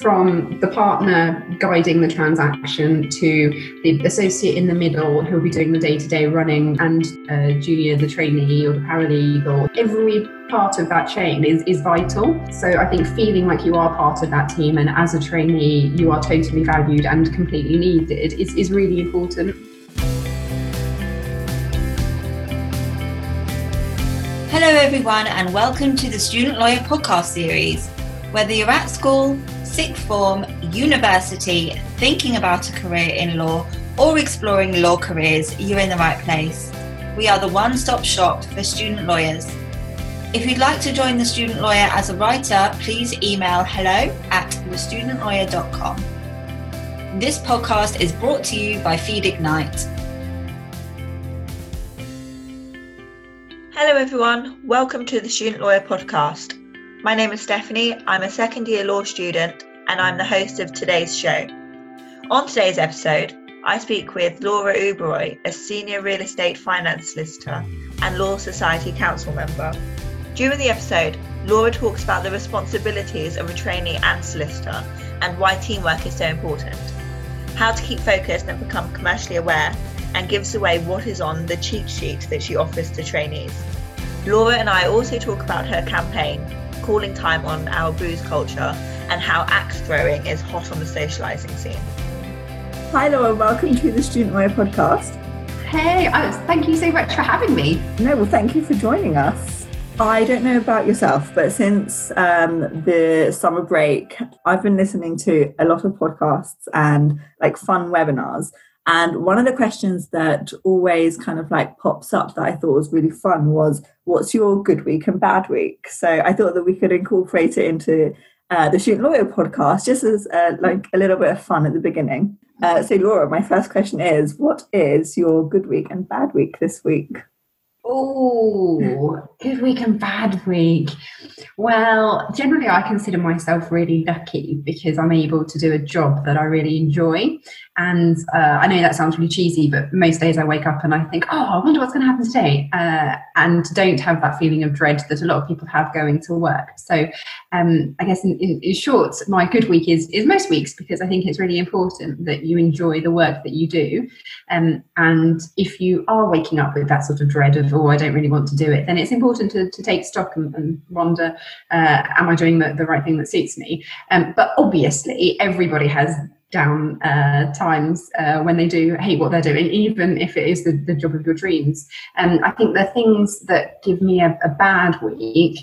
from the partner guiding the transaction to the associate in the middle who'll be doing the day-to-day running and uh, junior the trainee or the paralegal. Every part of that chain is, is vital. So i think feeling like you are part of that team and as a trainee you are totally valued and completely needed is, is really important. Hello everyone and welcome to the student lawyer podcast series whether you're at school sixth form, university, thinking about a career in law, or exploring law careers, you're in the right place. We are the one stop shop for student lawyers. If you'd like to join the student lawyer as a writer, please email hello at thestudentlawyer.com. This podcast is brought to you by Feed Ignite. Hello, everyone. Welcome to the Student Lawyer Podcast. My name is Stephanie. I'm a second year law student and I'm the host of today's show. On today's episode, I speak with Laura Uberoi, a senior real estate finance solicitor and Law Society council member. During the episode, Laura talks about the responsibilities of a trainee and solicitor and why teamwork is so important, how to keep focused and become commercially aware, and gives away what is on the cheat sheet that she offers to trainees. Laura and I also talk about her campaign, Calling Time on Our Booze Culture, and how axe throwing is hot on the socialising scene. Hi, Laura. Welcome to the Student Lawyer podcast. Hey, uh, thank you so much for having me. No, well, thank you for joining us. I don't know about yourself, but since um, the summer break, I've been listening to a lot of podcasts and like fun webinars. And one of the questions that always kind of like pops up that I thought was really fun was, What's your good week and bad week? So I thought that we could incorporate it into uh, the Student Lawyer podcast, just as uh, like a little bit of fun at the beginning. Uh, so, Laura, my first question is What is your good week and bad week this week? Oh, good week and bad week. Well, generally, I consider myself really lucky because I'm able to do a job that I really enjoy. And uh, I know that sounds really cheesy, but most days I wake up and I think, oh, I wonder what's going to happen today. Uh, and don't have that feeling of dread that a lot of people have going to work. So um, I guess in, in, in, short, my good week is, is most weeks because I think it's really important that you enjoy the work that you do. Um, and if you are waking up with that sort of dread of, oh, I don't really want to do it, then it's important to, to take stock and, and wonder, uh, am I doing the, the right thing that suits me? Um, but obviously, everybody has down uh, times uh, when they do hate what they're doing, even if it is the, the job of your dreams. And I think the things that give me a, a bad week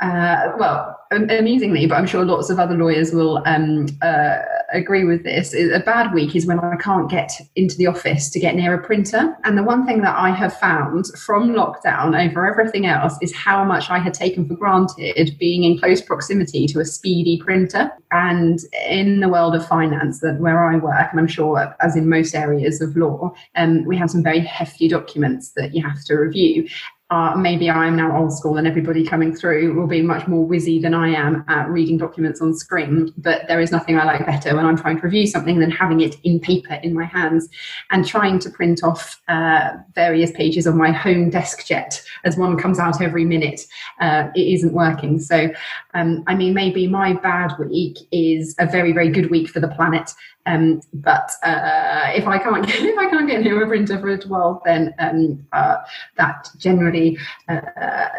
uh, well, amusingly, but I'm sure lots of other lawyers will um, uh, agree with this. A bad week is when I can't get into the office to get near a printer. And the one thing that I have found from lockdown over everything else is how much I had taken for granted being in close proximity to a speedy printer. And in the world of finance, that where I work, and I'm sure as in most areas of law, um, we have some very hefty documents that you have to review uh, maybe I'm now old school and everybody coming through will be much more whizzy than I am at reading documents on screen. But there is nothing I like better when I'm trying to review something than having it in paper in my hands and trying to print off uh, various pages on my home desk jet as one comes out every minute. Uh, it isn't working. So, um, I mean, maybe my bad week is a very, very good week for the planet um, but uh, if I can't get if I can't get near a printer for 12, then um, uh, that generally uh,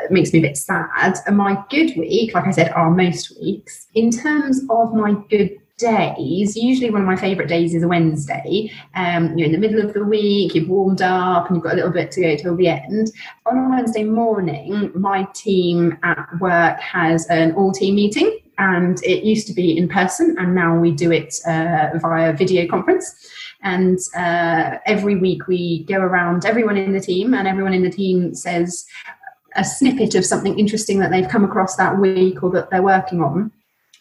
makes me a bit sad. And my good week, like I said, are most weeks. In terms of my good days, usually one of my favourite days is a Wednesday. Um, you're in the middle of the week, you've warmed up, and you've got a little bit to go till the end. On a Wednesday morning, my team at work has an all-team meeting and it used to be in person and now we do it uh, via video conference and uh, every week we go around everyone in the team and everyone in the team says a snippet of something interesting that they've come across that week or that they're working on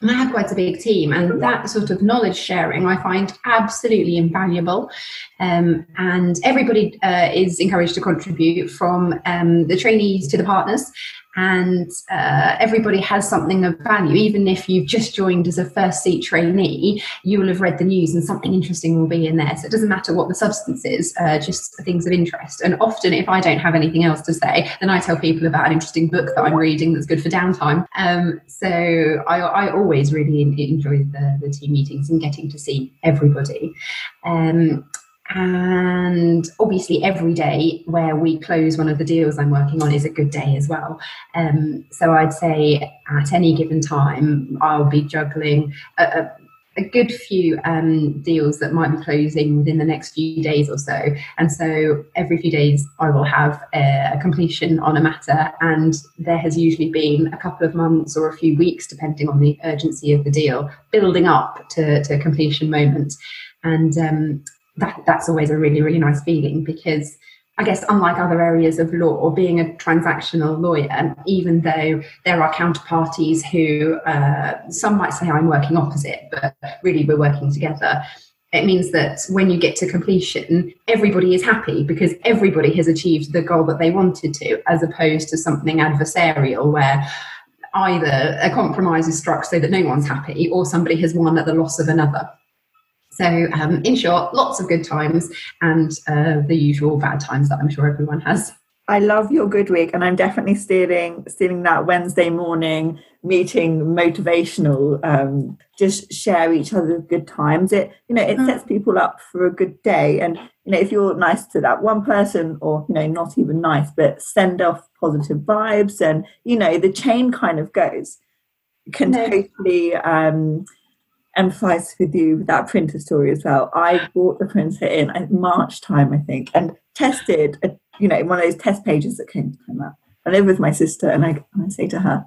and I have quite a big team, and that sort of knowledge sharing I find absolutely invaluable. Um, and everybody uh, is encouraged to contribute from um, the trainees to the partners. And uh, everybody has something of value. Even if you've just joined as a first seat trainee, you will have read the news and something interesting will be in there. So it doesn't matter what the substance is, uh, just things of interest. And often, if I don't have anything else to say, then I tell people about an interesting book that I'm reading that's good for downtime. Um, so I, I, always really enjoy the, the team meetings and getting to see everybody. Um, and obviously every day where we close one of the deals i'm working on is a good day as well. Um, so i'd say at any given time i'll be juggling a, a, a good few um, deals that might be closing within the next few days or so. And so every few days i will have a, a completion on a matter. And there has usually been a couple of months or a few weeks depending on the urgency of the deal building up to, to completion moment. And um, that that's always a really really nice feeling because I guess unlike other areas of law, or being a transactional lawyer, even though there are counterparties who uh, some might say I'm working opposite, but really we're working together. It means that when you get to completion, everybody is happy because everybody has achieved the goal that they wanted to, as opposed to something adversarial where either a compromise is struck so that no one's happy or somebody has won at the loss of another. So, um, in short, lots of good times and uh, the usual bad times that I'm sure everyone has. I love your good week, and I'm definitely stealing stealing that Wednesday morning meeting motivational. Um, just share each other's good times. It you know it sets mm. people up for a good day, and you know if you're nice to that one person, or you know not even nice, but send off positive vibes, and you know the chain kind of goes. Can totally um, empathize with you with that printer story as well. I bought the printer in at March time, I think, and tested, a, you know, one of those test pages that came, out. I live with my sister, and I, and I say to her,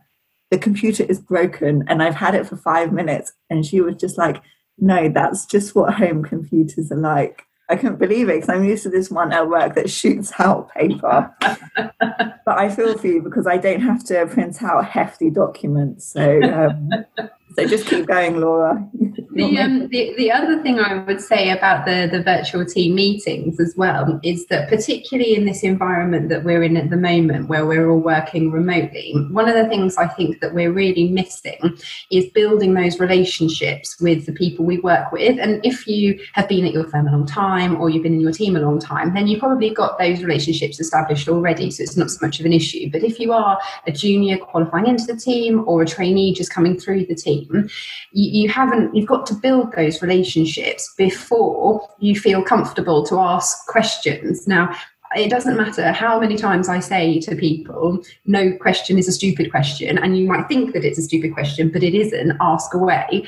the computer is broken and I've had it for five minutes. And she was just like, no, that's just what home computers are like. I couldn't believe it because I'm used to this one at work that shoots out paper. but I feel for you because I don't have to print out hefty documents. So um, so just keep going, Laura. the, um, the, the other thing I would say about the, the virtual team meetings as well is that, particularly in this environment that we're in at the moment, where we're all working remotely, one of the things I think that we're really missing is building those relationships with the people we work with. And if you have been at your firm a long time or you've been in your team a long time, then you've probably got those relationships established already. So it's not so much of an issue. But if you are a junior qualifying into the team or a trainee just coming through the team, you, you haven't you've got to build those relationships before you feel comfortable to ask questions now it doesn't matter how many times I say to people, no question is a stupid question. And you might think that it's a stupid question, but it isn't. Ask away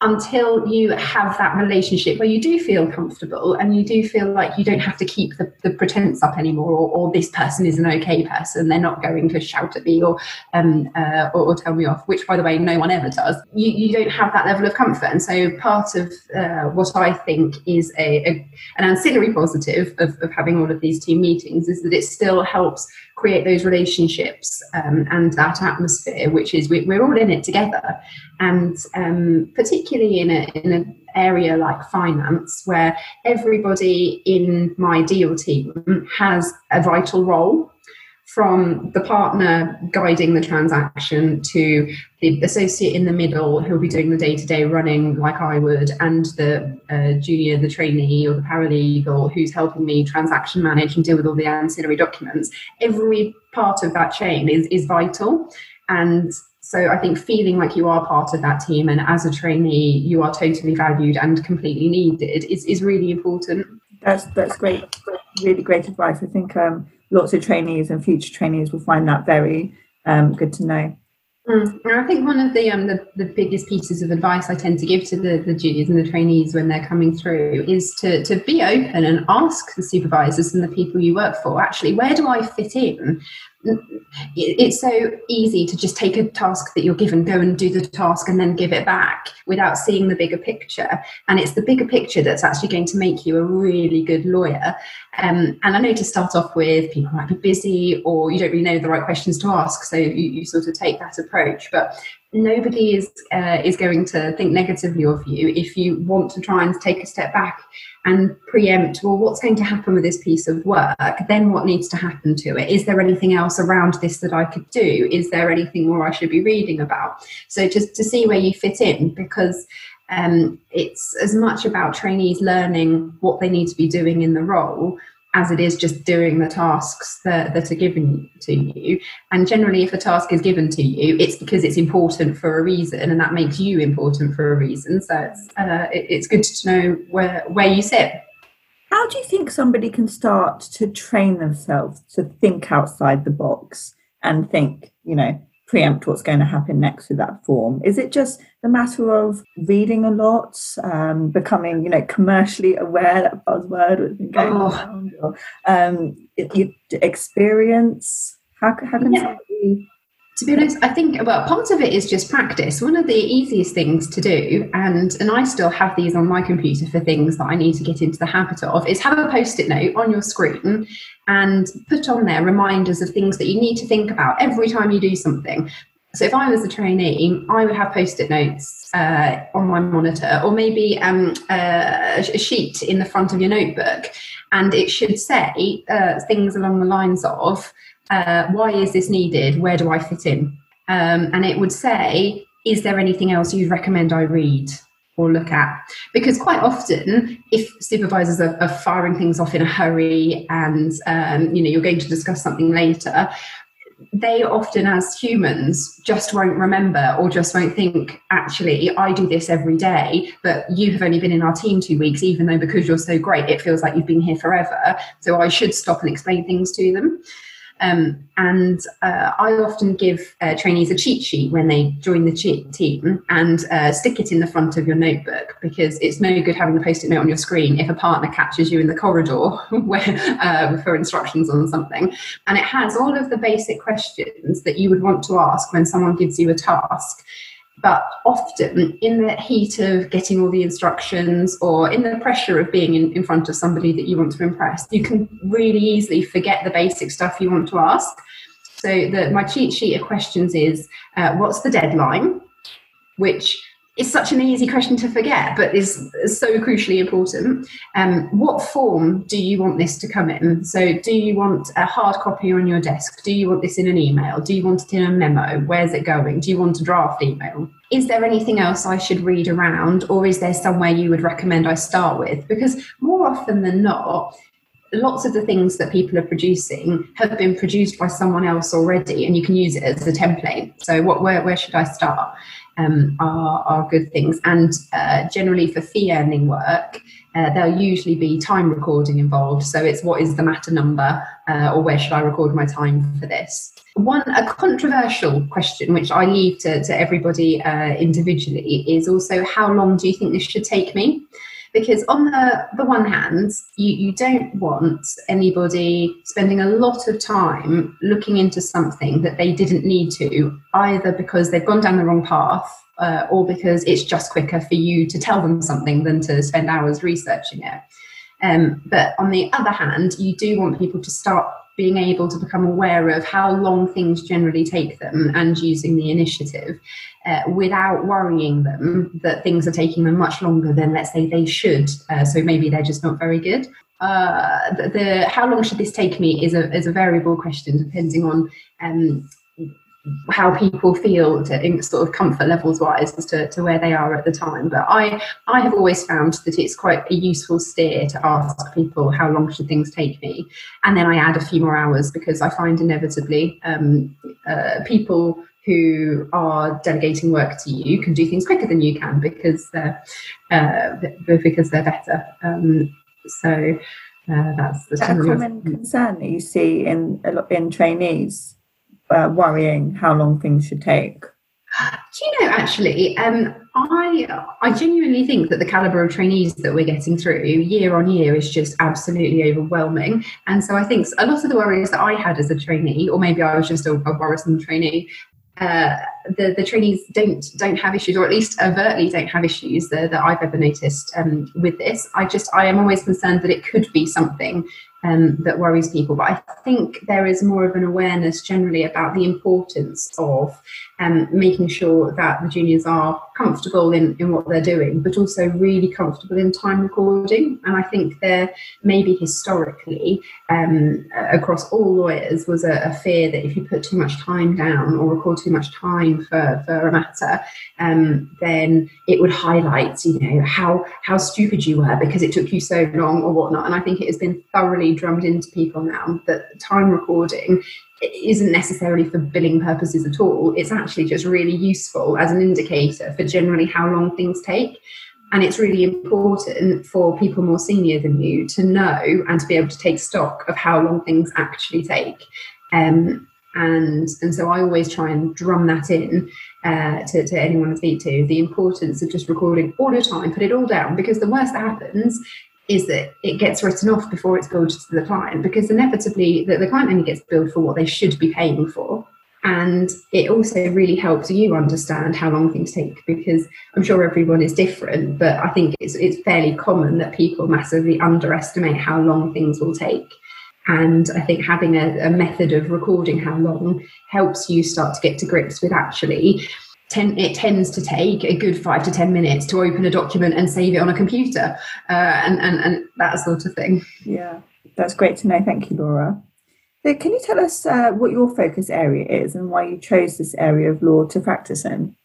until you have that relationship where you do feel comfortable and you do feel like you don't have to keep the, the pretense up anymore or, or, this person is an okay person they're not going to shout at me or, um, uh, or, or tell me off which by the way no one ever does. You, you don't have that level of comfort. And so part of uh, what i think is a, a an ancillary positive of, of having all of these team meetings is that it still helps create those relationships um, and that atmosphere, which is we, are all in it together. And um, particularly in, a, in an area like finance, where everybody in my deal team has a vital role from the partner guiding the transaction to the associate in the middle who'll be doing the day-to-day running like I would and the uh, junior, the trainee or the paralegal who's helping me transaction manage and deal with all the ancillary documents. Every part of that chain is, is vital and so I think feeling like you are part of that team and as a trainee you are totally valued and completely needed is, is really important. That's that's great, really great advice. I think um, lots of trainees and future trainees will find that very um, good to know. Mm. I think one of the, um, the, the biggest pieces of advice I tend to give to the, the juniors and the trainees when they're coming through is to, to be open and ask the supervisors and the people you work for actually where do I fit in it's so easy to just take a task that you're given, go and do the task, and then give it back without seeing the bigger picture. And it's the bigger picture that's actually going to make you a really good lawyer. Um, and I know to start off with, people might be busy or you don't really know the right questions to ask, so you, you sort of take that approach. But nobody is uh, is going to think negatively of you if you want to try and take a step back and preempt well what's going to happen with this piece of work? Then what needs to happen to it? Is there anything else around this that i could do? Is there anything more i should be reading about? So just to see where you fit in because um, it's as much about trainees learning what they need to be doing in the role as it is just doing the tasks that, that are given to you. And generally, if a task is given to you, it's because it's important for a reason, and that makes you important for a reason. So it's, uh, it, it's good to know where, where you sit. How do you think somebody can start to train themselves to think outside the box and think, you know, preempt what's going to happen next with that form? Is it just the matter of reading a lot, um, becoming, you know, commercially aware, that buzzword has been going oh. around, or um, experience? How, how can yeah. somebody to be honest, I think well, part of it is just practice. One of the easiest things to do, and and I still have these on my computer for things that I need to get into the habit of, is have a post-it note on your screen and put on there reminders of things that you need to think about every time you do something. So if I was a trainee, I would have post-it notes uh, on my monitor, or maybe um, uh, a sheet in the front of your notebook, and it should say uh, things along the lines of uh, why is this needed? Where do I fit in? Um, and it would say, is there anything else you'd recommend I read or look at? Because quite often, if supervisors are, are firing things off in a hurry and um, you know you're going to discuss something later, they often, as humans, just won't remember or just won't think, actually, I do this every day, but you have only been in our team two weeks, even though because you're so great, it feels like you've been here forever. So I should stop and explain things to them. Um, and uh, I often give uh, trainees a cheat sheet when they join the team and uh, stick it in the front of your notebook because it's no good having the post-it note on your screen if a partner catches you in the corridor where, uh, for instructions on something. And it has all of the basic questions that you would want to ask when someone gives you a task but often in the heat of getting all the instructions or in the pressure of being in, in front of somebody that you want to impress you can really easily forget the basic stuff you want to ask. So the, my cheat sheet of questions is uh, what's the deadline? Which is such an easy question to forget, but is so crucially important. Um, what form do you want this to come in? So, do you want a hard copy on your desk? Do you want this in an email? Do you want it in a memo? Where's it going? Do you want a draft email? Is there anything else I should read around, or is there somewhere you would recommend I start with? Because more often than not, lots of the things that people are producing have been produced by someone else already and you can use it as a template so what where, where should i start um, are, are good things. And uh, generally, for fee earning work, uh, there'll usually be time recording involved. So it's what is the matter number, uh, or where should I record my time for this? One a controversial question, which I leave to, to everybody uh, individually, is also how long do you think this should take me? Because on the, the one hand you, you don't want anybody spending a lot of time looking into something that they didn't need to either because they've gone down the wrong path uh, or because it's just quicker for you to tell them something than to spend hours researching it. Um, but on the other hand you do want people to start being able to become aware of how long things generally take them and using the initiative uh, without worrying them that things are taking them much longer than, let's say, they should. Uh, so maybe they're just not very good. Uh, the, the, how long should this take me is a is a variable question depending on um, how people feel to, in sort of comfort levels wise as to, to where they are at the time. But I I have always found that it's quite a useful steer to ask people how long should things take me, and then I add a few more hours because I find inevitably um, uh, people who are delegating work to you can do things quicker than you can because they're uh, because they're better. Um, so uh, that's the a common concern that you see in in trainees uh, worrying how long things should take. Do you know actually? Um, I I genuinely think that the caliber of trainees that we're getting through year on year is just absolutely overwhelming. And so I think a lot of the worries that I had as a trainee, or maybe I was just a, a worrisome trainee, uh, the the trainees don't don't have issues, or at least overtly don't have issues that, that I've ever noticed um, with this. I just I am always concerned that it could be something um, that worries people. But I think there is more of an awareness generally about the importance of um, making sure that the juniors are comfortable in, in what they're doing, but also really comfortable in time recording. And I think there maybe historically um, across all lawyers was a, a, fear that if you put too much time down or record too much time for, for a matter, um, then it would highlight, you know, how how stupid you were because it took you so long or whatnot. And I think it has been thoroughly drummed into people now that time recording isn't necessarily for billing purposes at all. It's actually just really useful as an indicator for generally how long things take. And it's really important for people more senior than you to know and to be able to take stock of how long things actually take. Um, and and so I always try and drum that in uh, to, to anyone I speak to the importance of just recording all the time, put it all down because the worst that happens is that it gets written off before it's billed to the client because inevitably the, the client only gets billed for what they should be paying for. And it also really helps you understand how long things take because I'm sure everyone is different, but I think it's, it's fairly common that people massively underestimate how long things will take. And I think having a, a method of recording how long helps you start to get to grips with actually ten, it tends to take a good five to ten minutes to open a document and save it on a computer uh, and, and, and that sort of thing. Yeah, that's great to know. Thank you, Laura. So can you tell us uh, what your focus area is and why you chose this area of law to practice in?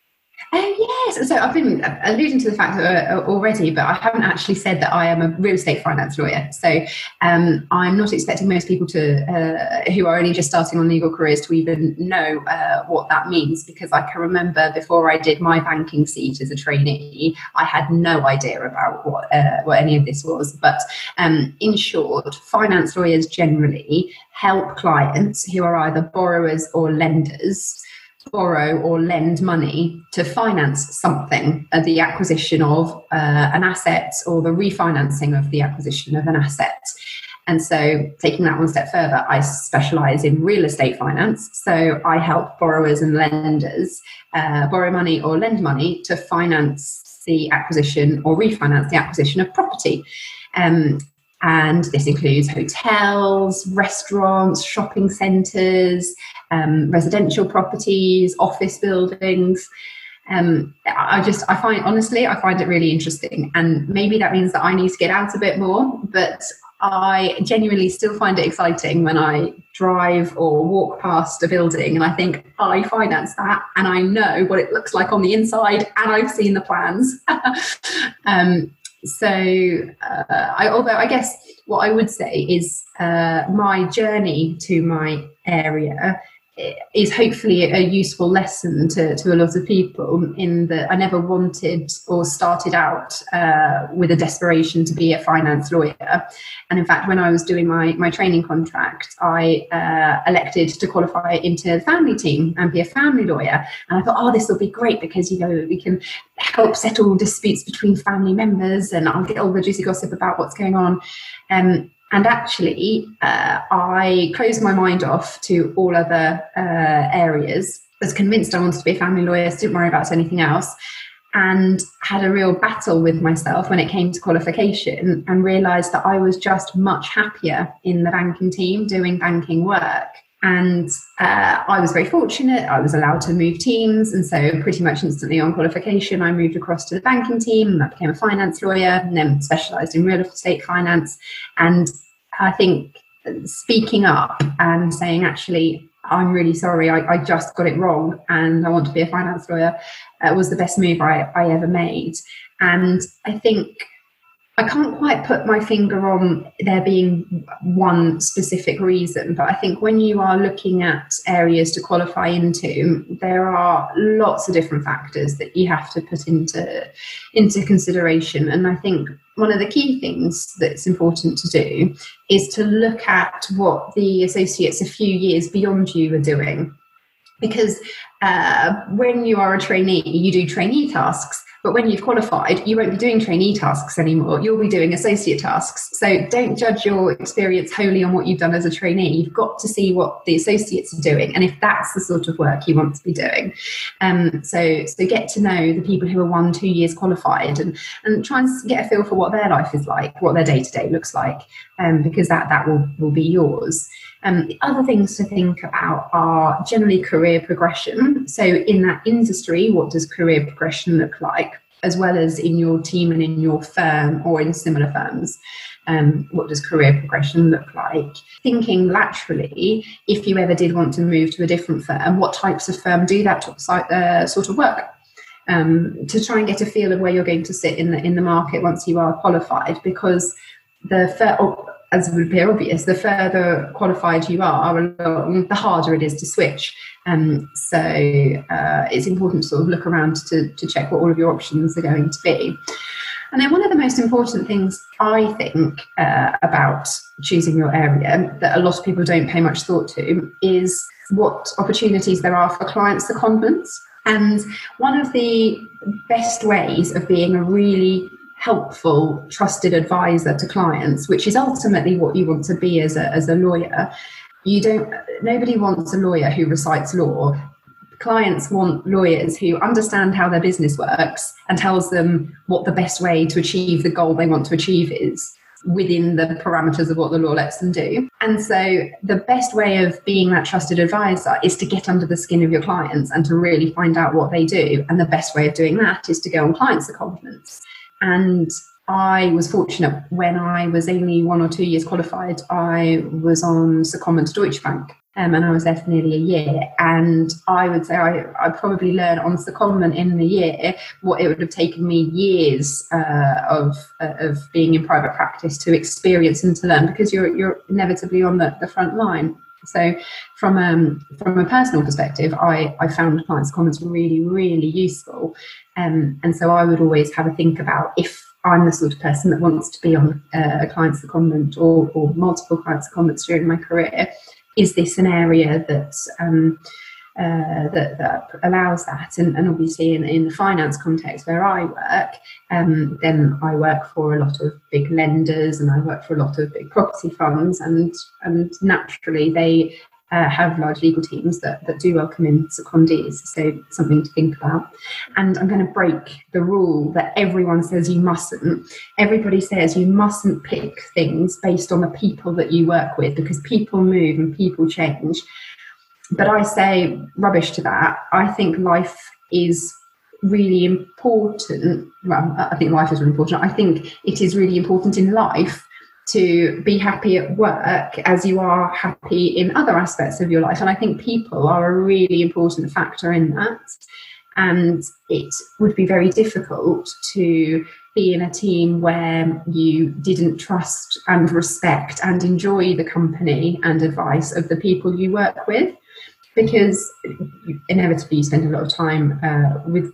Oh, So I've been alluding to the fact uh, already, but I haven't actually said that I am a real estate finance lawyer. So um, I'm not expecting most people to, uh, who are only just starting on legal careers, to even know uh, what that means. Because I can remember before I did my banking seat as a trainee, I had no idea about what uh, what any of this was. But um, in short, finance lawyers generally help clients who are either borrowers or lenders borrow or lend money to finance something, uh, the acquisition of uh, an asset or the refinancing of the acquisition of an asset. And so, taking that one step further, I specialize in real estate finance. So, I help borrowers and lenders uh, borrow money or lend money to finance the acquisition or refinance the acquisition of property. Um, and this includes hotels, restaurants, shopping centres, um, residential properties, office buildings. Um, I just, I find, honestly, I find it really interesting. And maybe that means that I need to get out a bit more, but I genuinely still find it exciting when I drive or walk past a building and I think I finance that and I know what it looks like on the inside and I've seen the plans. um, so, uh, I, although I guess what I would say is uh, my journey to my area is hopefully a useful lesson to, to a lot of people in that I never wanted or started out uh, with a desperation to be a finance lawyer. And in fact, when I was doing my, my training contract, I uh, elected to qualify into the family team and be a family lawyer. And I thought, oh, this will be great because, you know, we can help settle disputes between family members and I'll get all the juicy gossip about what's going on. Um, and actually, uh, I closed my mind off to all other uh, areas. Was convinced I wanted to be a family lawyer, didn't worry about anything else, and had a real battle with myself when it came to qualification, and realised that I was just much happier in the banking team doing banking work. And uh, I was very fortunate. I was allowed to move teams. And so, pretty much instantly on qualification, I moved across to the banking team and I became a finance lawyer and then specialized in real estate finance. And I think speaking up and saying, actually, I'm really sorry, I, I just got it wrong and I want to be a finance lawyer uh, was the best move I, I ever made. And I think I can't quite put my finger on there being one specific reason, but I think when you are looking at areas to qualify into, there are lots of different factors that you have to put into into consideration. And I think one of the key things that's important to do is to look at what the associates a few years beyond you are doing because uh, when you are a trainee, you do trainee tasks. But when you've qualified, you won't be doing trainee tasks anymore. You'll be doing associate tasks. So don't judge your experience wholly on what you've done as a trainee. You've got to see what the associates are doing, and if that's the sort of work you want to be doing. Um, so so get to know the people who are one, two years qualified, and and try and get a feel for what their life is like, what their day to day looks like, um, because that that will will be yours. Um, the other things to think about are generally career progression. So, in that industry, what does career progression look like, as well as in your team and in your firm or in similar firms? Um, what does career progression look like? Thinking laterally, if you ever did want to move to a different firm, what types of firm do that uh, sort of work? Um, to try and get a feel of where you're going to sit in the in the market once you are qualified, because the fir- as would be obvious, the further qualified you are the harder it is to switch. Um, so uh, it's important to sort of look around to, to check what all of your options are going to be. And then one of the most important things I think uh, about choosing your area that a lot of people don't pay much thought to is what opportunities there are for clients secondments. And one of the best ways of being a really helpful, trusted advisor to clients, which is ultimately what you want to be as a, as a lawyer. You don't, nobody wants a lawyer who recites law. Clients want lawyers who understand how their business works and tells them what the best way to achieve the goal they want to achieve is within the parameters of what the law lets them do. And so the best way of being that trusted advisor is to get under the skin of your clients and to really find out what they do. And the best way of doing that is to go on clients' secondments. And I was fortunate when I was only one or two years qualified, I was on secondment to Deutsche Bank. Um, and I was there for nearly a year. And I would say I, I probably learned on secondment in the year what it would have taken me years uh, of, uh, of being in private practice to experience and to learn because you're, you're inevitably on the, the front line. So, from um, from a personal perspective, I, I found clients' secondments really, really useful. Um, and so I would always have a think about if I'm the sort of person that wants to be on uh, a client's secondment or, or multiple clients' secondments during my career, is this an area that um, uh, that, that, allows that. And, and obviously, in, in, the finance context where I work, um, then I work for a lot of big lenders and I work for a lot of big property funds, and and naturally they uh, have large legal teams that, that do welcome in secondees, so something to think about. And I'm going to break the rule that everyone says you mustn't. Everybody says you mustn't pick things based on the people that you work with because people move and people change. But I say rubbish to that. I think life is really important. Well, I think life is really important. I think it is really important in life to be happy at work as you are happy in other aspects of your life. And I think people are a really important factor in that. And it would be very difficult to be in a team where you didn't trust and respect and enjoy the company and advice of the people you work with because inevitably you spend a lot of time uh, with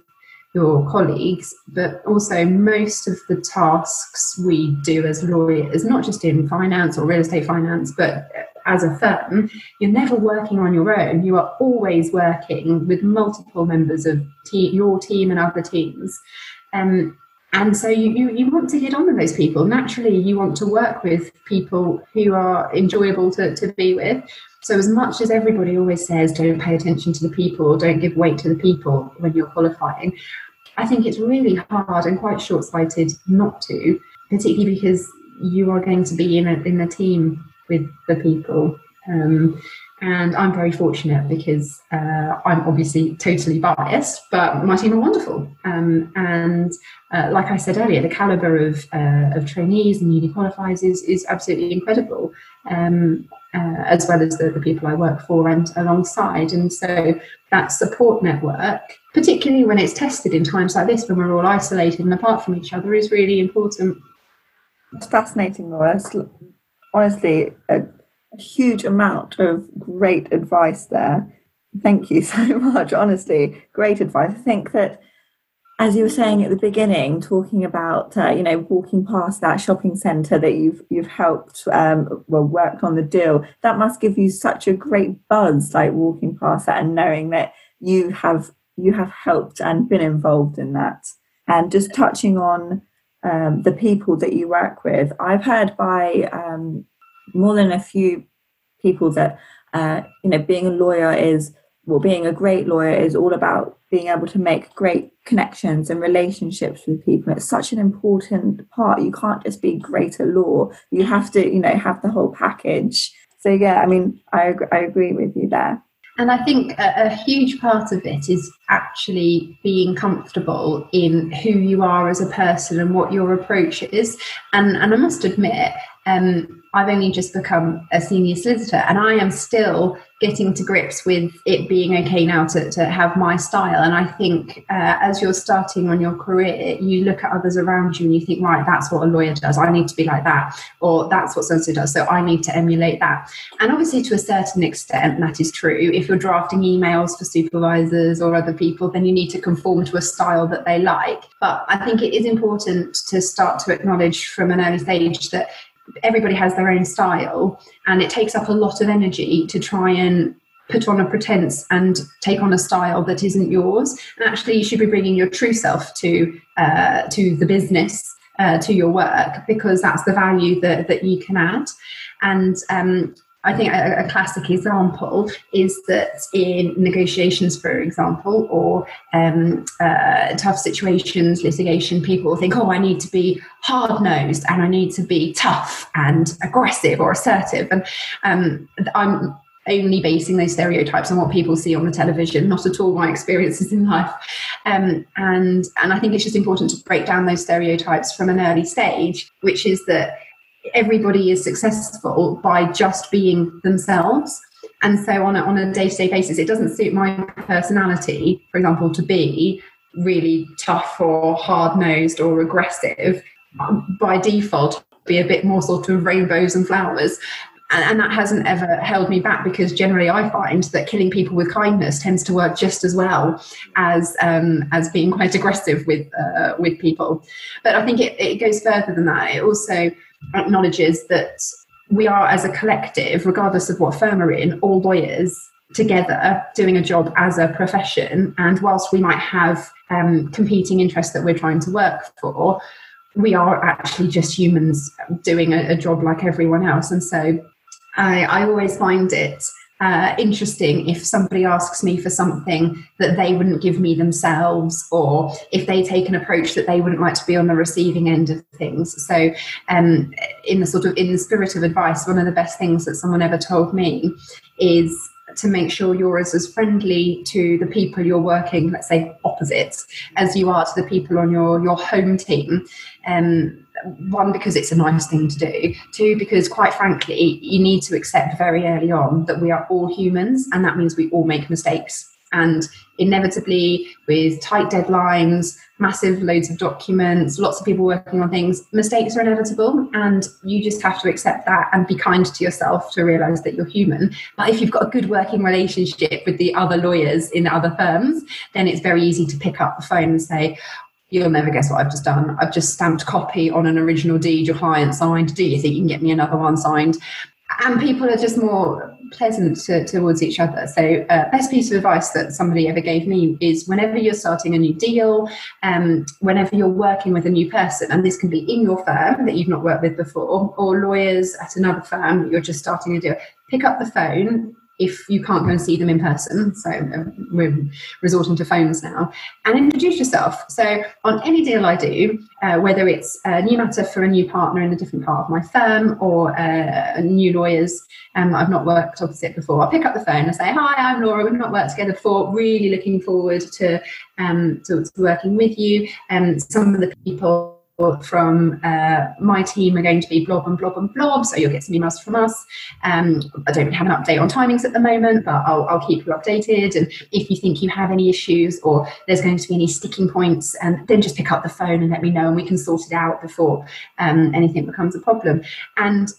your colleagues, but also most of the tasks we do as lawyers, not just in finance or real estate finance, but as a firm, you're never working on your own. You are always working with multiple members of te- your team and other teams. Um, and so you, you, you want to get on with those people. Naturally, you want to work with people who are enjoyable to, to be with. So, as much as everybody always says, don't pay attention to the people, don't give weight to the people when you're qualifying, I think it's really hard and quite short sighted not to, particularly because you are going to be in a, in a team with the people. Um, and I'm very fortunate because uh, I'm obviously totally biased, but my team are wonderful. Um, and uh, like I said earlier, the caliber of, uh, of trainees and newly qualifiers is, is absolutely incredible, um, uh, as well as the, the people I work for and alongside. And so that support network, particularly when it's tested in times like this, when we're all isolated and apart from each other, is really important. It's fascinating, Laura. Honestly, a huge amount of great advice there. Thank you so much. Honestly, great advice. I think that as you were saying at the beginning, talking about uh, you know walking past that shopping centre that you've you've helped um, well worked on the deal, that must give you such a great buzz, like walking past that and knowing that you have you have helped and been involved in that. And just touching on um, the people that you work with, I've heard by um, more than a few people that uh, you know being a lawyer is well being a great lawyer is all about being able to make great connections and relationships with people. It's such an important part. You can't just be great at law. You have to you know have the whole package. So yeah i mean i, I agree with you there. And I think a, a, huge part of it is actually being comfortable in who you are as a person and what your approach is. And, and I must admit, um, I've only just become a senior solicitor and I am still getting to grips with it being okay now to, to have my style. And I think uh, as you're starting on your career, you look at others around you and you think, right, that's what a lawyer does. I need to be like that. Or that's what so and so does. So I need to emulate that. And obviously, to a certain extent, that is true. If you're drafting emails for supervisors or other people, then you need to conform to a style that they like. But I think it is important to start to acknowledge from an early stage that everybody has their own style and it takes up a lot of energy to try and put on a pretense and take on a style that isn't yours. And actually you should be bringing your true self to uh, to the business uh, to your work because that's the value that, that you can add. And um, I think a, a, classic example is that in negotiations, for example, or um, uh, tough situations, litigation, people think, oh, I need to be hard nosed and I need to be tough and aggressive or assertive. And um, I'm only basing those stereotypes on what people see on the television, not at all my experiences in life. Um, and, and I think it's just important to break down those stereotypes from an early stage, which is that everybody is successful by just being themselves. And so on a, on a day-to-day basis, it doesn't suit my personality, for example, to be really tough or hard-nosed or aggressive. By default, be a bit more sort of rainbows and flowers. And, and, that hasn't ever held me back because generally I find that killing people with kindness tends to work just as well as um, as being quite aggressive with uh, with people. But I think it, it goes further than that. It also acknowledges that we are, as a collective, regardless of what firm we're in, all lawyers together doing a job as a profession. And whilst we might have um, competing interests that we're trying to work for, we are actually just humans doing a, a job like everyone else. And so I, I always find it uh, interesting if somebody asks me for something that they wouldn't give me themselves, or if they take an approach that they wouldn't like to be on the receiving end of things. So, um, in the sort of in the spirit of advice, one of the best things that someone ever told me is to make sure you're as, as friendly to the people you're working, let's say opposites, as you are to the people on your your home team. Um, one because it's a nice thing to do. Two because quite frankly you need to accept very early on that we are all humans and that means we all make mistakes. And inevitably with tight deadlines massive loads of documents lots of people working on things mistakes are inevitable. And you just have to accept that and be kind to yourself to realize that you're human. But if you've got a good working relationship with the other lawyers in other firms then it's very easy to pick up the phone and say you'll never guess what I've just done. I've just stamped copy on an original deed your client signed. Do you think you can get me another one signed? And people are just more pleasant to, towards each other. So, uh, best piece of advice that somebody ever gave me is whenever you're starting a new deal, um, whenever you're working with a new person, and this can be in your firm that you've not worked with before, or lawyers at another firm that you're just starting a deal, pick up the phone if you can't go and see them in person. So um, we're resorting to phones now. And introduce yourself. So on any deal I do, uh, whether it's a new matter for a new partner in a different part of my firm or uh, new lawyers um, I've not worked opposite before, I'll pick up the phone and say, "Hi, I'm Laura. We've not worked together before. Really looking forward to um, to, to working with you." And um, some of the people from uh, my team are going to be blob and blob and blob, so you'll get some emails from us. Um, I don't have an update on timings at the moment, but I'll, I'll, keep you updated. And if you think you have any issues or there's going to be any sticking points, and um, then just pick up the phone and let me know, and we can sort it out before um, anything becomes a problem. And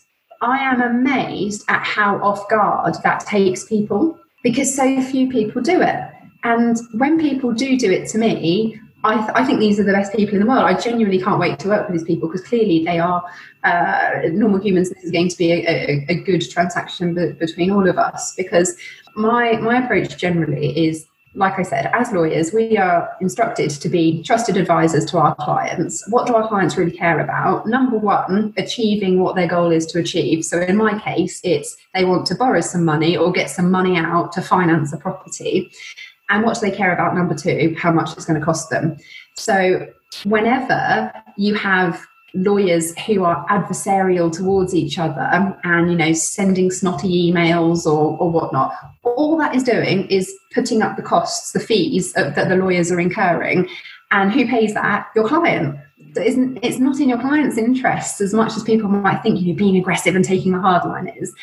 I am amazed at how off guard that takes people because so few people do it. And when people do do it to me, I, th- I, think these are the best people in the world. I genuinely can't wait to work with these people because clearly they are uh, normal humans. This is going to be a, a, a good transaction be- between all of us because my my approach generally is like I said, as lawyers, we are instructed to be trusted advisors to our clients. What do our clients really care about? Number one, achieving what their goal is to achieve. So in my case, it's they want to borrow some money or get some money out to finance a property. And what do they care about? Number two, how much it's going to cost them. So whenever you have lawyers who are adversarial towards each other and you know sending snotty emails or, or whatnot all that is doing is putting up the costs the fees that the lawyers are incurring and who pays that your client it's not in your client's interests as much as people might think you know being aggressive and taking the hard line is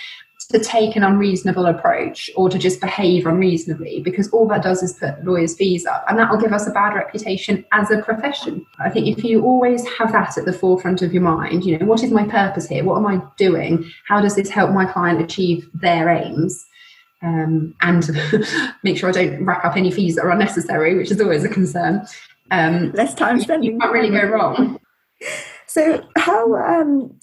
to take an unreasonable approach or to just behave unreasonably because all that does is put lawyers' fees up and that will give us a bad reputation as a profession. I think if you always have that at the forefront of your mind, you know, what is my purpose here? What am I doing? How does this help my client achieve their aims? Um, and make sure I don't rack up any fees that are unnecessary, which is always a concern. Um, Less time spent. You can't really go wrong. So, how um,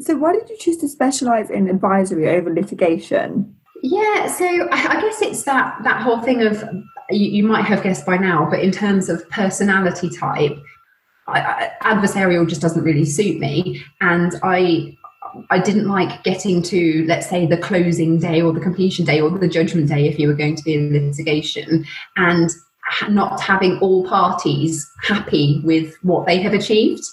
so, why did you choose to specialize in advisory over litigation? Yeah, so I guess it's that that whole thing of you, you might have guessed by now, but in terms of personality type, I, I, adversarial just doesn't really suit me, and I I didn't like getting to let's say the closing day or the completion day or the judgment day if you were going to be in litigation, and not having all parties happy with what they have achieved.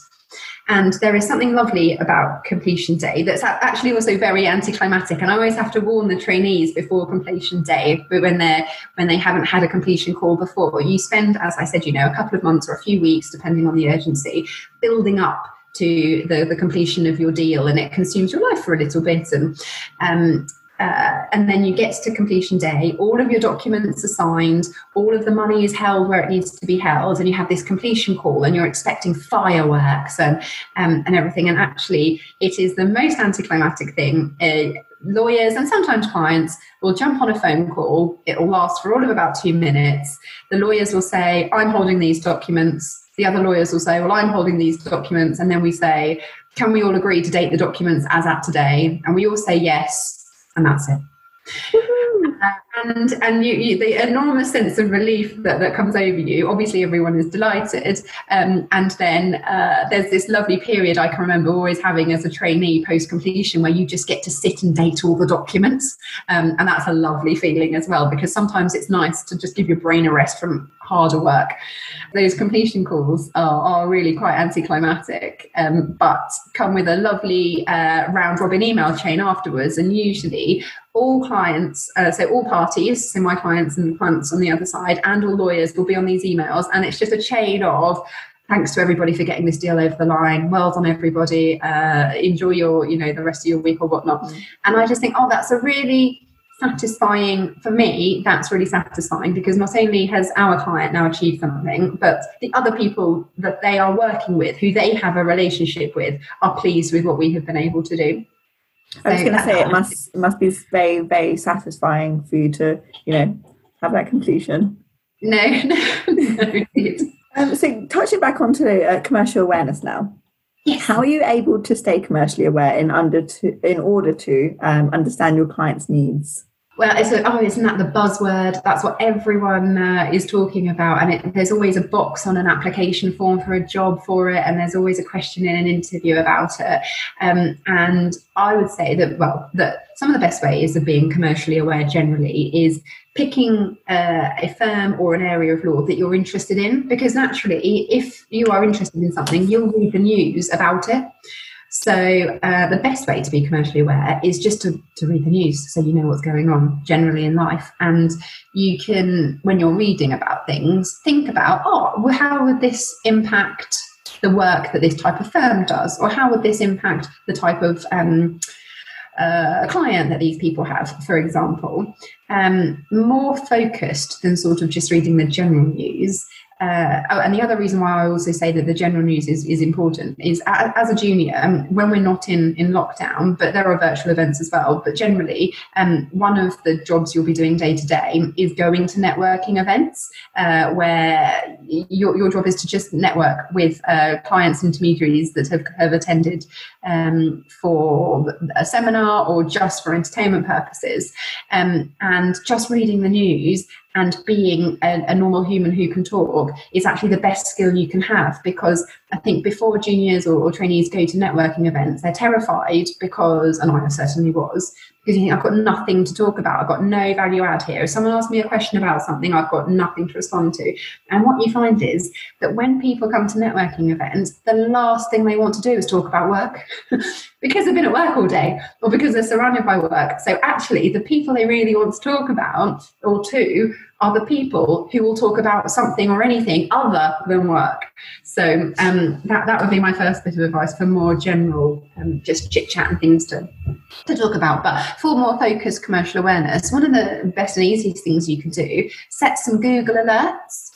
And there is something lovely about completion day that's actually also very anticlimactic. And I always have to warn the trainees before completion day, but when they're when they haven't had a completion call before, you spend, as I said, you know, a couple of months or a few weeks, depending on the urgency, building up to the, the completion of your deal and it consumes your life for a little bit and um, uh, and then you get to completion day, all of your documents are signed, all of the money is held where it needs to be held, and you have this completion call, and you're expecting fireworks and um, and everything. And actually, it is the most anticlimactic thing. Uh, lawyers and sometimes clients will jump on a phone call. It will last for all of about two minutes. The lawyers will say, "I'm holding these documents." The other lawyers will say, "Well, I'm holding these documents," and then we say, "Can we all agree to date the documents as at today?" And we all say yes and that's it. Uh, and and you, you, the enormous sense of relief that, that comes over you. Obviously, everyone is delighted. Um, and then uh, there's this lovely period I can remember always having as a trainee post completion where you just get to sit and date all the documents. Um, and that's a lovely feeling as well because sometimes it's nice to just give your brain a rest from harder work. Those completion calls are, are really quite anticlimactic, um, but come with a lovely uh, round robin email chain afterwards. And usually, all clients, uh, so all parties, so my clients and clients on the other side, and all lawyers will be on these emails. And it's just a chain of, thanks to everybody for getting this deal over the line. Well done, everybody. Uh, enjoy your, you know, the rest of your week or whatnot. Mm. And I just think, oh, that's a really satisfying for me that's really satisfying because not only has our client now achieved something but the other people that they are working with who they have a relationship with are pleased with what we have been able to do i was going to say it must it must be very very satisfying for you to you know have that completion no no, um, so touching back onto uh, commercial awareness now Yes. How are you able to stay commercially aware in under to, in order to um, understand your clients' needs? Well, it's a, oh, isn't that the buzzword? That's what everyone uh, is talking about. And it, there's always a box on an application form for a job for it, and there's always a question in an interview about it. Um, and I would say that, well, that some of the best ways of being commercially aware generally is picking uh, a firm or an area of law that you're interested in, because naturally, if you are interested in something, you'll read the news about it. So uh, the best way to be commercially aware is just to, to read the news so you know what's going on generally in life. And you can, when you're reading about things, think about, oh, well, how would this impact the work that this type of firm does? Or how would this impact the type of um, uh, client that these people have, for example? Um, more focused than sort of just reading the general news uh, and the other reason why I also say that the general news is, is important is as a junior, um, when we're not in, in lockdown, but there are virtual events as well. But generally, um, one of the jobs you'll be doing day to day is going to networking events uh, where your, your job is to just network with uh, clients, intermediaries that have, have attended um, for a seminar or just for entertainment purposes. Um, and just reading the news and being a, a, normal human who can talk is actually the best skill you can have because I think before juniors or, or, trainees go to networking events, they're terrified because, and I certainly was, because you think I've got nothing to talk about, I've got no value add here. If someone asks me a question about something, I've got nothing to respond to. And what you find is that when people come to networking events, the last thing they want to do is talk about work because they've been at work all day or because they're surrounded by work. So actually, the people they really want to talk about or to are the people who will talk about something or anything other than work. So um, that that would be my first bit of advice for more general, um, just chit chat and things to to talk about. But for more focused commercial awareness, one of the best and easiest things you can do set some Google alerts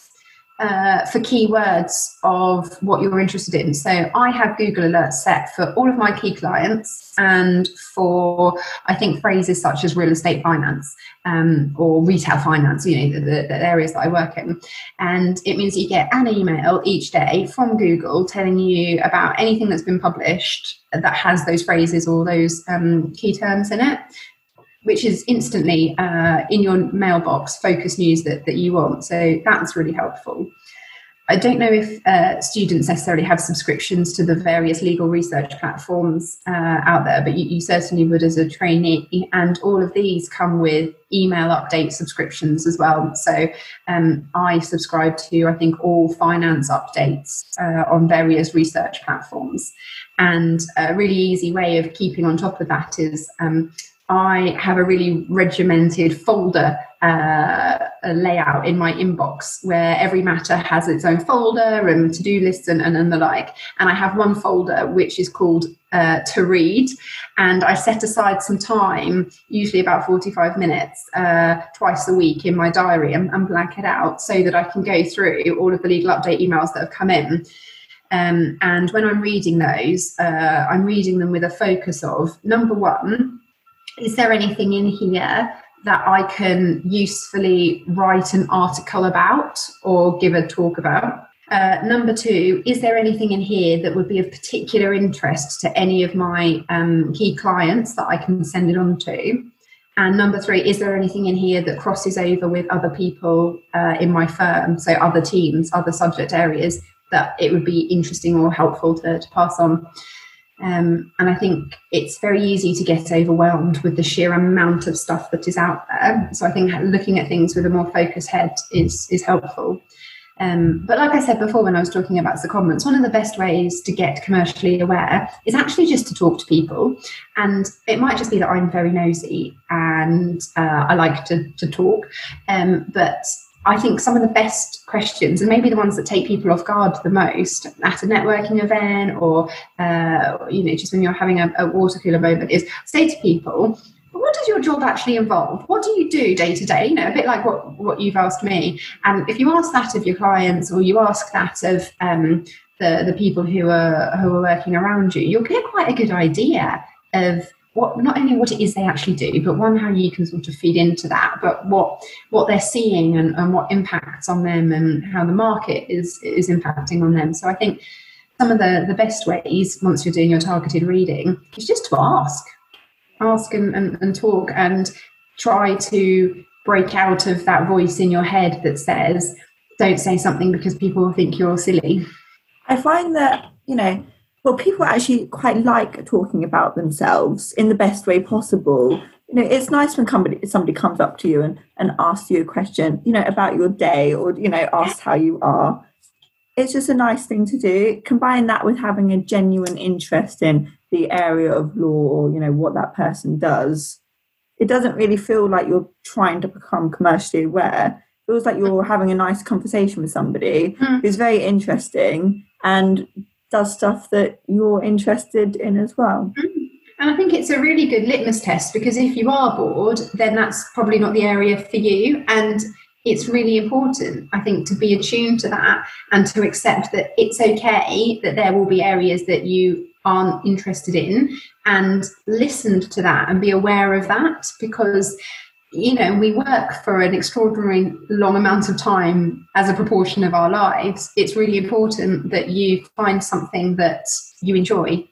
uh, for keywords of what you're interested in. So I have Google Alerts set for all of my key clients and for I think phrases such as real estate finance um, or retail finance, you know, the, the, areas that I work in. And it means you get an email each day from Google telling you about anything that's been published that has those phrases or those um, key terms in it which is instantly uh, in your mailbox focus news that, that you want. So that's really helpful. I don't know if uh, students necessarily have subscriptions to the various legal research platforms uh, out there, but you, you, certainly would as a trainee. And all of these come with email update subscriptions as well. So um, I subscribe to, I think, all finance updates uh, on various research platforms. And a really easy way of keeping on top of that is um, I have a really regimented folder uh, layout in my inbox where every matter has its own folder and to do lists and, and, and, the like. And I have one folder which is called uh, To Read. And I set aside some time, usually about 45 minutes, uh, twice a week in my diary and, and blank it out so that I can go through all of the legal update emails that have come in. Um, and when I'm reading those, uh, I'm reading them with a focus of number one, is there anything in here that I can usefully write an article about or give a talk about? Uh, number two, is there anything in here that would be of particular interest to any of my um, key clients that I can send it on to? And number three, is there anything in here that crosses over with other people uh, in my firm, so other teams, other subject areas that it would be interesting or helpful to, to pass on? Um, and I think it's very easy to get overwhelmed with the sheer amount of stuff that is out there. So I think looking at things with a more focused head is is helpful. Um, but like I said before, when I was talking about secondments, one of the best ways to get commercially aware is actually just to talk to people. And it might just be that I'm very nosy and uh, I like to, to talk. Um, but I think some of the best questions, and maybe the ones that take people off guard the most at a networking event or, uh, you know, just when you're having a, a water cooler moment, is say to people, what does your job actually involve? What do you do day to day? You know, a bit like what, what you've asked me. And if you ask that of your clients or you ask that of um, the, the people who are, who are working around you, you'll get quite a good idea of what not only what it is they actually do, but one how you can sort of feed into that, but what what they're seeing and, and what impacts on them and how the market is is impacting on them. So I think some of the, the best ways once you're doing your targeted reading is just to ask. Ask and, and, and talk and try to break out of that voice in your head that says, don't say something because people think you're silly. I find that, you know, well, people actually quite like talking about themselves in the best way possible. You know, it's nice when somebody somebody comes up to you and, and asks you a question, you know, about your day or, you know, asks how you are. It's just a nice thing to do. Combine that with having a genuine interest in the area of law or, you know, what that person does. It doesn't really feel like you're trying to become commercially aware. It feels like you're having a nice conversation with somebody mm. who's very interesting and does stuff that you're interested in as well. Mm-hmm. And I think it's a really good litmus test because if you are bored, then that's probably not the area for you. And it's really important, I think, to be attuned to that and to accept that it's okay that there will be areas that you aren't interested in and listen to that and be aware of that because you know, we work for an extraordinary long amount of time as a proportion of our lives, it's really important that you find something that you enjoy.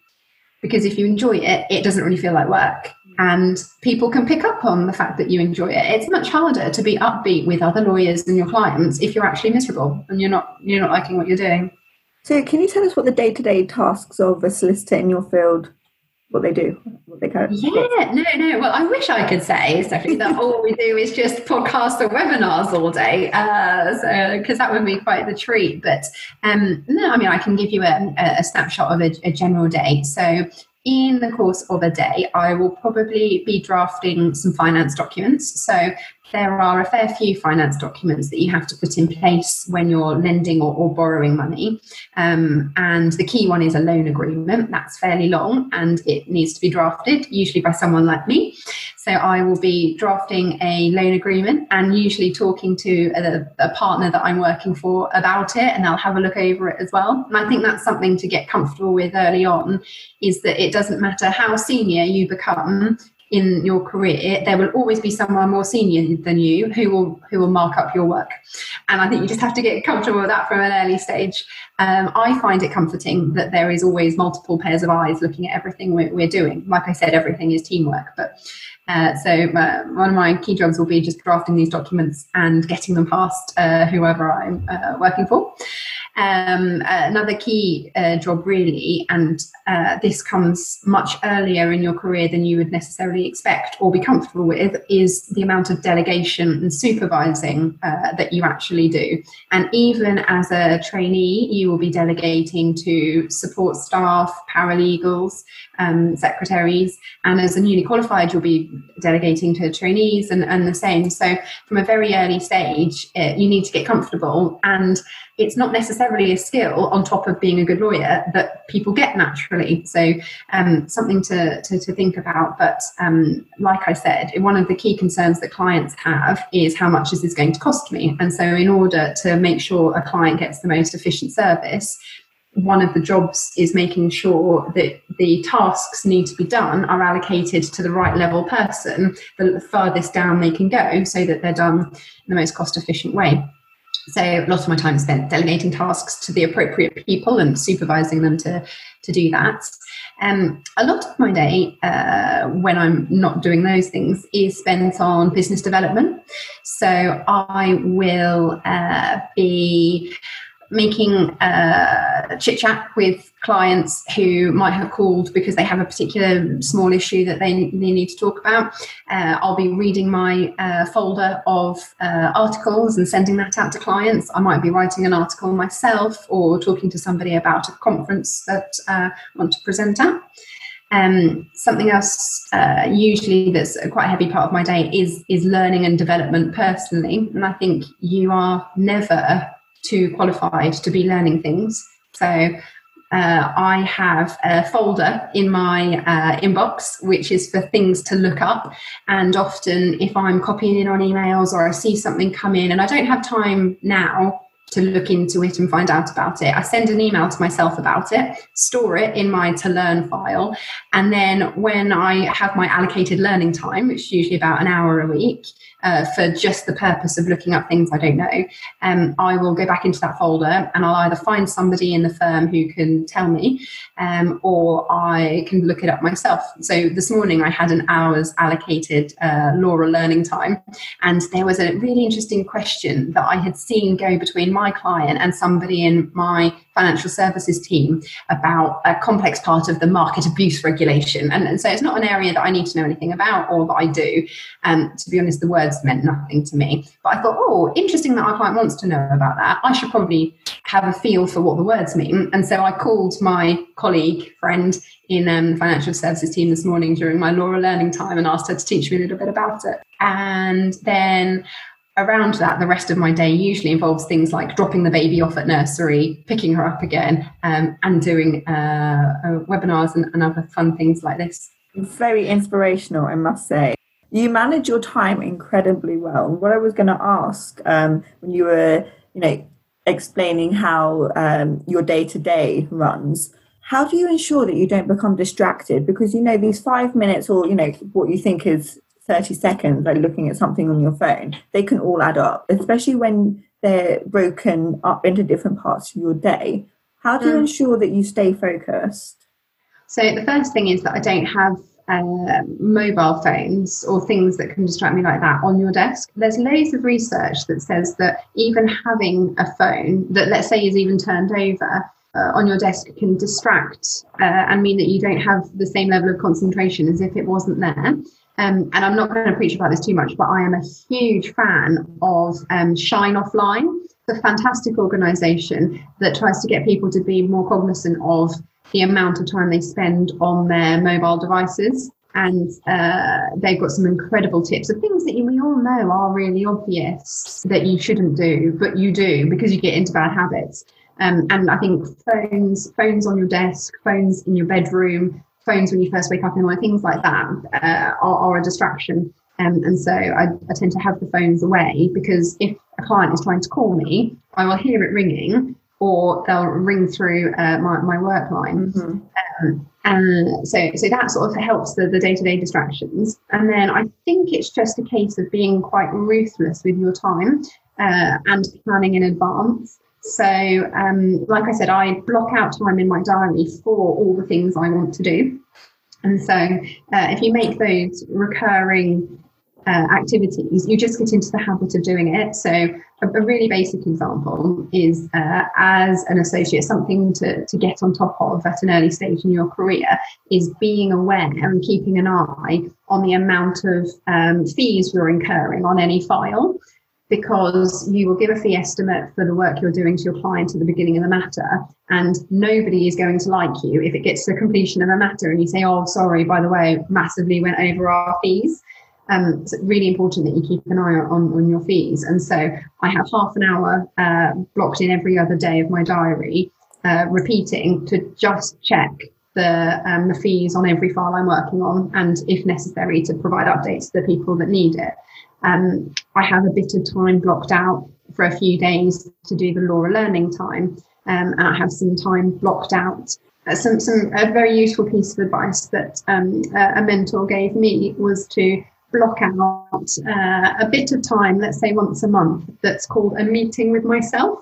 Because if you enjoy it, it doesn't really feel like work. and people can pick up on the fact that you enjoy it it's much harder to be upbeat with other lawyers and your clients if you're actually miserable and you're not you're not liking what you're doing so can you tell us what the day-to-day tasks of a solicitor in your field what they do what they go yeah no no well i wish i could say stephanie that all we do is just podcasts or webinars all day uh, so because that would be quite the treat but um no i mean i can give you a, a snapshot of a, a general day so in the course of a day, I will probably be drafting some finance documents. So there are a fair few finance documents that you have to put in place when you're lending or, or borrowing money. Um, and the key one is a loan agreement. That's fairly long and it needs to be drafted, usually by someone like me. So I will be drafting a loan agreement and usually talking to a, a, partner that I'm working for about it, and they'll have a look over it as well. And I think that's something to get comfortable with early on is that it doesn't matter how senior you become in your career, there will always be someone more senior than you who will who will mark up your work. And I think you just have to get comfortable with that from an early stage. Um, I find it comforting that there is always multiple pairs of eyes looking at everything we're, we're doing. Like I said, everything is teamwork, but uh, so uh, one of my key jobs will be just drafting these documents and getting them past uh, whoever I'm uh, working for. Um, another key uh, job, really, and uh, this comes much earlier in your career than you would necessarily expect or be comfortable with, is the amount of delegation and supervising that you actually do. And even as a trainee, you will be delegating to support staff, paralegals, um, secretaries, and as a newly qualified, you'll be delegating to trainees and, and the same. So, from a very early stage, uh, you need to get comfortable. And it's not necessarily a skill on top of being a good lawyer that people get naturally. So, um, something to, to, to, think about. But, um, like I said, one of the key concerns that clients have is how much is this going to cost me? And so, in order to make sure a client gets the most efficient service, one of the jobs is making sure that the tasks need to be done are allocated to the right level person, the furthest down they can go, so that they're done in the most cost efficient way. So a lot of my time is spent delegating tasks to the appropriate people and supervising them to, to do that. Um, a lot of my day, uh, when I'm not doing those things, is spent on business development. So I will uh, be making a chit chat with clients who might have called because they have a particular small issue that they, they need to talk about. Uh, I'll be reading my uh, folder of uh, articles and sending that out to clients. I might be writing an article myself or talking to somebody about a conference that uh, I want to present at. Um, something else, uh, usually that's a quite a heavy part of my day, is is learning and development personally. And I think you are never too qualified to be learning things. So uh, I have a folder in my uh, inbox which is for things to look up. And often, if I'm copying in on emails or I see something come in and I don't have time now to look into it and find out about it, I send an email to myself about it, store it in my to learn file. And then when I have my allocated learning time, which is usually about an hour a week, uh, for just the purpose of looking up things I don't know, um, I will go back into that folder and I'll either find somebody in the firm who can tell me um, or I can look it up myself. So this morning I had an hour's allocated uh, Laura learning time and there was a really interesting question that I had seen go between my client and somebody in my financial services team about a complex part of the market abuse regulation. And, and so it's not an area that I need to know anything about or that I do. Um, to be honest, the words meant nothing to me. But I thought, oh, interesting that our client wants to know about that. I should probably have a feel for what the words mean. And so I called my colleague, friend in um, financial services team this morning during my Laura learning time and asked her to teach me a little bit about it. And then around that, the rest of my day usually involves things like dropping the baby off at nursery, picking her up again, um, and doing uh, uh, webinars and, and other fun things like this. Very inspirational, I must say. You manage your time incredibly well. What I was going to ask um, when you were, you know, explaining how um, your day to day runs, how do you ensure that you don't become distracted? Because you know these five minutes, or you know what you think is 30 seconds, like looking at something on your phone, they can all add up, especially when they're broken up into different parts of your day. How do you mm. ensure that you stay focused? So, the first thing is that I don't have uh, mobile phones or things that can distract me like that on your desk. There's loads of research that says that even having a phone that, let's say, is even turned over uh, on your desk can distract uh, and mean that you don't have the same level of concentration as if it wasn't there. Um, and I'm not going to preach about this too much, but I am a huge fan of um, Shine Offline. It's a fantastic organisation that tries to get people to be more cognizant of the amount of time they spend on their mobile devices. And uh, they've got some incredible tips of things that we all know are really obvious that you shouldn't do, but you do because you get into bad habits. Um, and I think phones, phones on your desk, phones in your bedroom, phones when you first wake up in the morning, things like that uh, are, are, a distraction. Um, and so I, I, tend to have the phones away because if a client is trying to call me, I will hear it ringing or they'll ring through uh, my, my work line. Mm-hmm. Um, and so, so that sort of helps the, the day-to-day distractions. And then I think it's just a case of being quite ruthless with your time uh, and planning in advance. So, um, like I said, I block out time in my diary for all the things I want to do. And so, uh, if you make those recurring uh, activities, you just get into the habit of doing it. So, a, a really basic example is uh, as an associate, something to, to get on top of at an early stage in your career is being aware and keeping an eye on the amount of um, fees you're incurring on any file. Because you will give a fee estimate for the work you're doing to your client at the beginning of the matter, and nobody is going to like you if it gets to the completion of a matter and you say, Oh, sorry, by the way, massively went over our fees um, it's really important that you keep an eye on, on your fees. And so I have half an hour uh, blocked in every other day of my diary, uh, repeating to just check the um, the fees on every file I'm working on, and if necessary, to provide updates to the people that need it. Um, I have a bit of time blocked out for a few days to do the Laura learning time, um, and I have some time blocked out uh, some some a very useful piece of advice that um, a mentor gave me was to block out uh, a bit of time, let's say once a month, that's called a meeting with myself.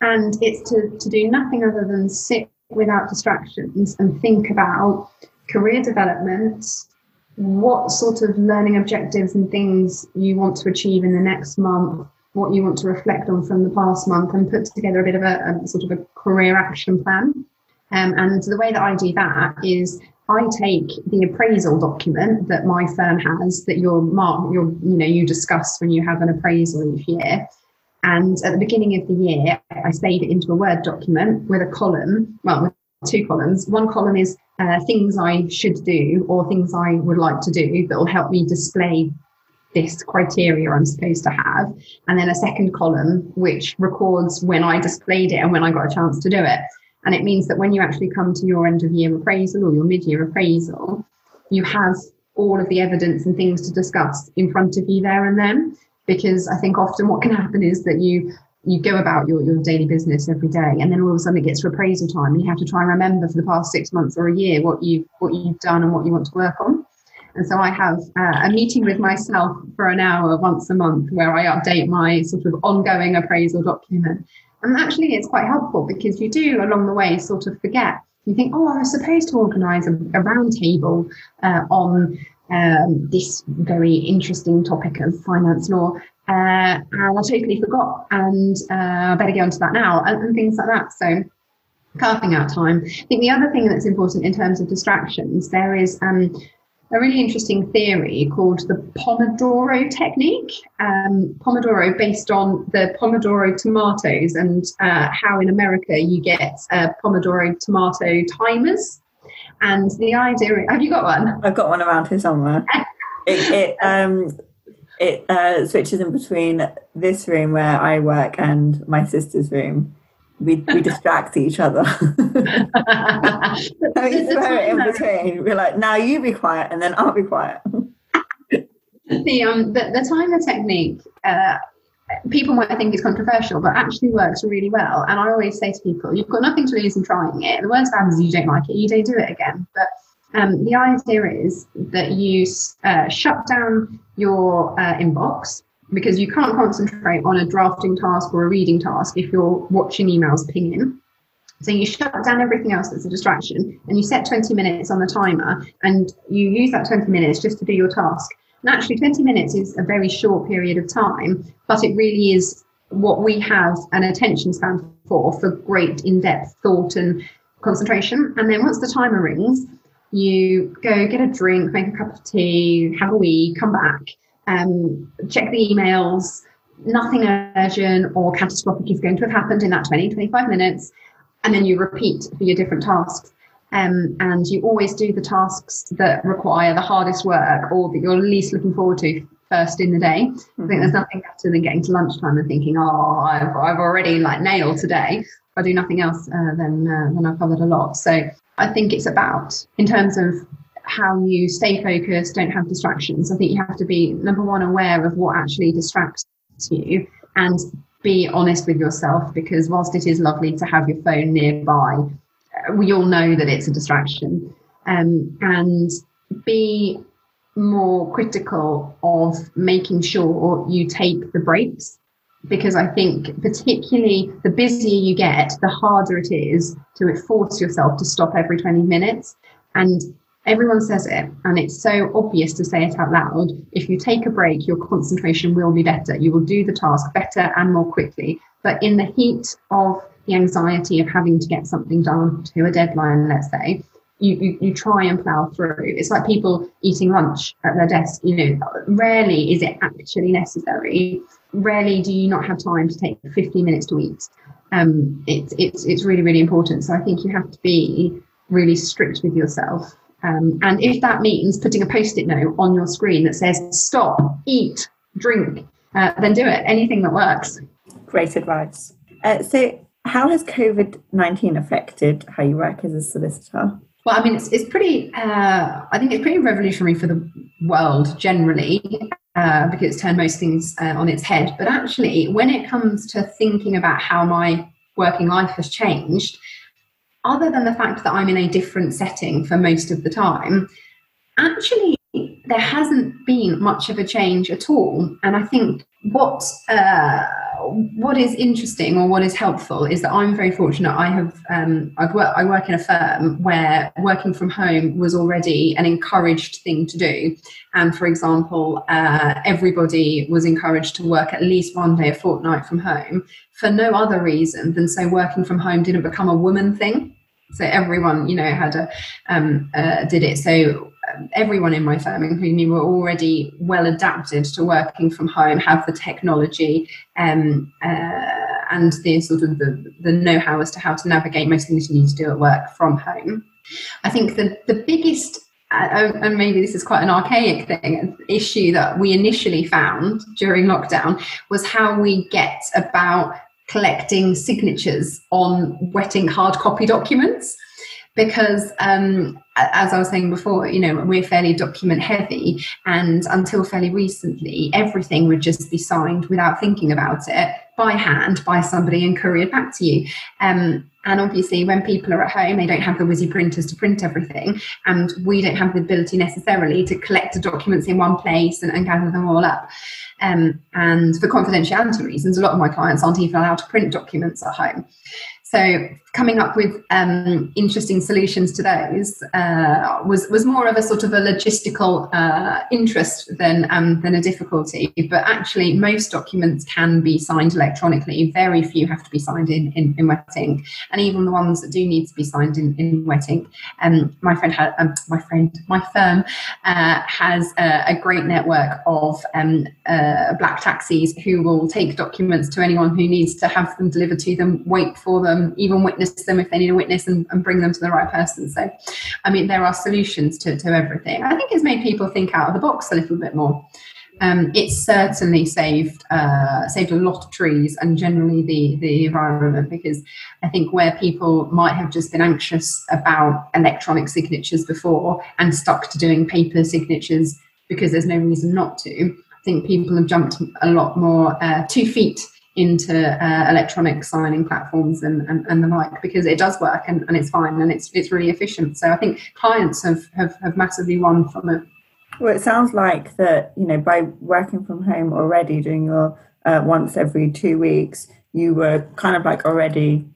And it's to, to do nothing other than sit without distractions and think about career development, what sort of learning objectives and things you want to achieve in the next month, what you want to reflect on from the past month, and put together a bit of a, a sort of a career action plan. Um, and the way that I do that is I take the appraisal document that my firm has that you're mark, you're, you know, you discuss when you have an appraisal each year. And at the beginning of the year, I save it into a Word document with a column, well, two columns. One column is uh, things I should do or things I would like to do that will help me display this criteria I'm supposed to have. And then a second column, which records when I displayed it and when I got a chance to do it. And it means that when you actually come to your end of year appraisal or your mid year appraisal, you have all of the evidence and things to discuss in front of you there and then. Because I think often what can happen is that you you go about your, your daily business every day and then all of a sudden it gets to appraisal time you have to try and remember for the past six months or a year what you what you've done and what you want to work on. And so I have uh, a meeting with myself for an hour once a month where I update my sort of ongoing appraisal document and actually, it's quite helpful because you do along the way sort of forget. You think, oh, I was supposed to organise a, a roundtable uh, on um, this very interesting topic of finance law. Uh, and I totally forgot, and uh, I better get onto that now, and, and things like that. So, carving out time. I think the other thing that's important in terms of distractions, there is um, a really interesting theory called the Pomodoro technique. Um, Pomodoro, based on the Pomodoro tomatoes and uh, how in America you get uh, Pomodoro tomato timers. And the idea, have you got one? I've got one around here somewhere. it, it, um, it uh, switches in between this room where I work and my sister's room we, we distract each other. and we throw it in between. We're like, now you be quiet, and then I'll be quiet. the um the, the timer technique. Uh, people might think it's controversial, but actually works really well. And I always say to people, you've got nothing to lose in trying it. The worst happens is you don't like it, you don't do it again. But um, the idea is that you uh, shut down your uh, inbox because you can't concentrate on a drafting task or a reading task if you're watching emails ping in. So you shut down everything else that's a distraction and you set 20 minutes on the timer and you use that 20 minutes just to do your task. And actually, 20 minutes is a very short period of time, but it really is what we have an attention span for, for great in depth thought and concentration. And then once the timer rings, you go get a drink, make a cup of tea, have a wee, come back, um, check the emails. Nothing urgent or catastrophic is going to have happened in that 20, 25 minutes. And then you repeat for your different tasks. Um, and you always do the tasks that require the hardest work or that you're least looking forward to first in the day. Mm-hmm. I think there's nothing better than getting to lunchtime and thinking, oh, I've, I've already like nailed today. If I do nothing else, uh, then uh, then I've covered a lot. So I think it's about in terms of how you stay focused, don't have distractions. I think you have to be number one aware of what actually distracts you and be honest with yourself because whilst it is lovely to have your phone nearby, uh, we all know that it's a distraction. Um, and be more critical of making sure you take the breaks because I think particularly the busier you get, the harder it is to force yourself to stop every 20 minutes. And everyone says it, and it's so obvious to say it out loud. If you take a break, your concentration will be better. You will do the task better and more quickly. But in the heat of the anxiety of having to get something done to a deadline, let's say, you, you, you try and plow through. It's like people eating lunch at their desk. You know, rarely is it actually necessary. Rarely do you not have time to take 15 minutes to eat. Um, it's it's it's really really important. So I think you have to be really strict with yourself. Um, and if that means putting a post-it note on your screen that says "Stop, eat, drink," uh, then do it. Anything that works. Great advice. Uh, so, how has COVID nineteen affected how you work as a solicitor? Well, I mean, it's, it's pretty, uh, I think it's pretty revolutionary for the world generally uh, because it's turned most things uh, on its head. But actually, when it comes to thinking about how my working life has changed, other than the fact that I'm in a different setting for most of the time, actually, there hasn't been much of a change at all. And I think what uh, what is interesting or what is helpful is that I'm very fortunate. I have um, I've work, I work in a firm where working from home was already an encouraged thing to do. And for example, uh, everybody was encouraged to work at least one day a fortnight from home for no other reason than so working from home didn't become a woman thing. So everyone, you know, had a um, uh, did it. So everyone in my firm, including me, were already well adapted to working from home, have the technology um, uh, and the sort of the, the know-how as to how to navigate most things you need to do at work from home. I think the, the biggest uh, and maybe this is quite an archaic thing, issue that we initially found during lockdown was how we get about collecting signatures on wetting hard copy documents because um, as I was saying before, you know, we're fairly document heavy, and until fairly recently, everything would just be signed without thinking about it by hand by somebody and couriered back to you. Um, and obviously, when people are at home, they don't have the whizzy printers to print everything, and we don't have the ability necessarily to collect the documents in one place and, and gather them all up. Um, and for confidentiality reasons, a lot of my clients aren't even allowed to print documents at home. So coming up with um, interesting solutions to those uh, was was more of a sort of a logistical uh, interest than um, than a difficulty. But actually, most documents can be signed electronically. Very few have to be signed in in, in wet ink, and even the ones that do need to be signed in, in wet ink. Um, my friend had um, my friend my firm uh, has a, a, great network of um, uh, black taxis who will take documents to anyone who needs to have them delivered to them, wait for them even witness them if they need a witness and, and, bring them to the right person. So, I mean, there are solutions to, to everything. I think it's made people think out of the box a little bit more. Um, it's certainly saved uh, saved a lot of trees and generally the the environment because I think where people might have just been anxious about electronic signatures before and stuck to doing paper signatures because there's no reason not to, I think people have jumped a lot more uh, two feet into uh, electronic signing platforms and, and, and, the like because it does work and, and it's fine and it's it's really efficient. So I think clients have, have, have massively won from it. Well, it sounds like that, you know, by working from home already, doing your uh, once every two weeks, you were kind of like already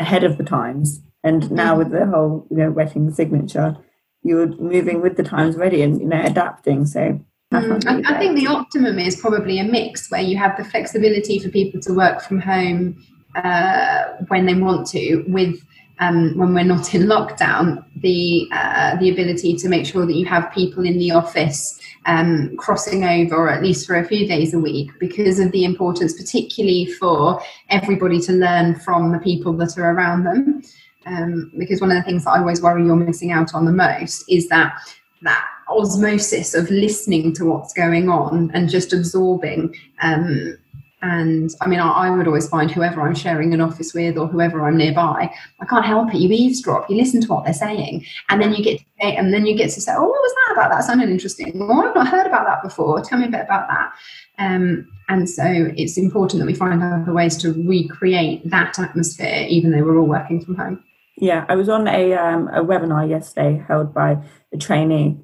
ahead of the times. And now Mm-hmm. with the whole, you know, wetting the signature, you're moving with the times already and, you know, adapting. So that sounds really Mm, I, I think the optimum is probably a mix where you have the flexibility for people to work from home uh, when they want to, with um, when we're not in lockdown, the uh, the ability to make sure that you have people in the office um, crossing over, or at least for a few days a week, because of the importance, particularly for everybody to learn from the people that are around them. Um, because one of the things that I always worry you're missing out on the most is that that osmosis of listening to what's going on and just absorbing. Um, and I mean, I, I would always find whoever I'm sharing an office with or whoever I'm nearby, I can't help it. You eavesdrop, you listen to what they're saying, and then you get and then you get to say, "Oh, what was that about? That sounded interesting. Oh, I've not heard about that before. Tell me a bit about that." Um, and so it's important that we find other ways to recreate that atmosphere, even though we're all working from home. Yeah, I was on a um, a webinar yesterday held by a trainee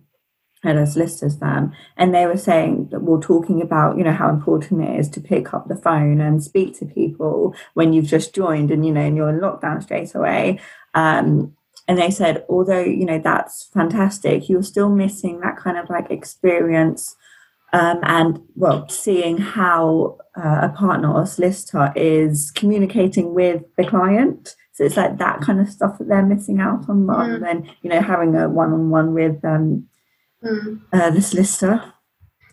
a solicitors firm, and they were saying that we're talking about you know how important it is to pick up the phone and speak to people when you've just joined and you know and you're in lockdown straight away. Um, and they said, although you know that's fantastic, you're still missing that kind of like experience um, and well, seeing how uh, a partner or solicitor is communicating with the client. So it's like that kind of stuff that they're missing out on, rather Mm. than you know having a one-on-one with um, Mm. uh, the solicitor.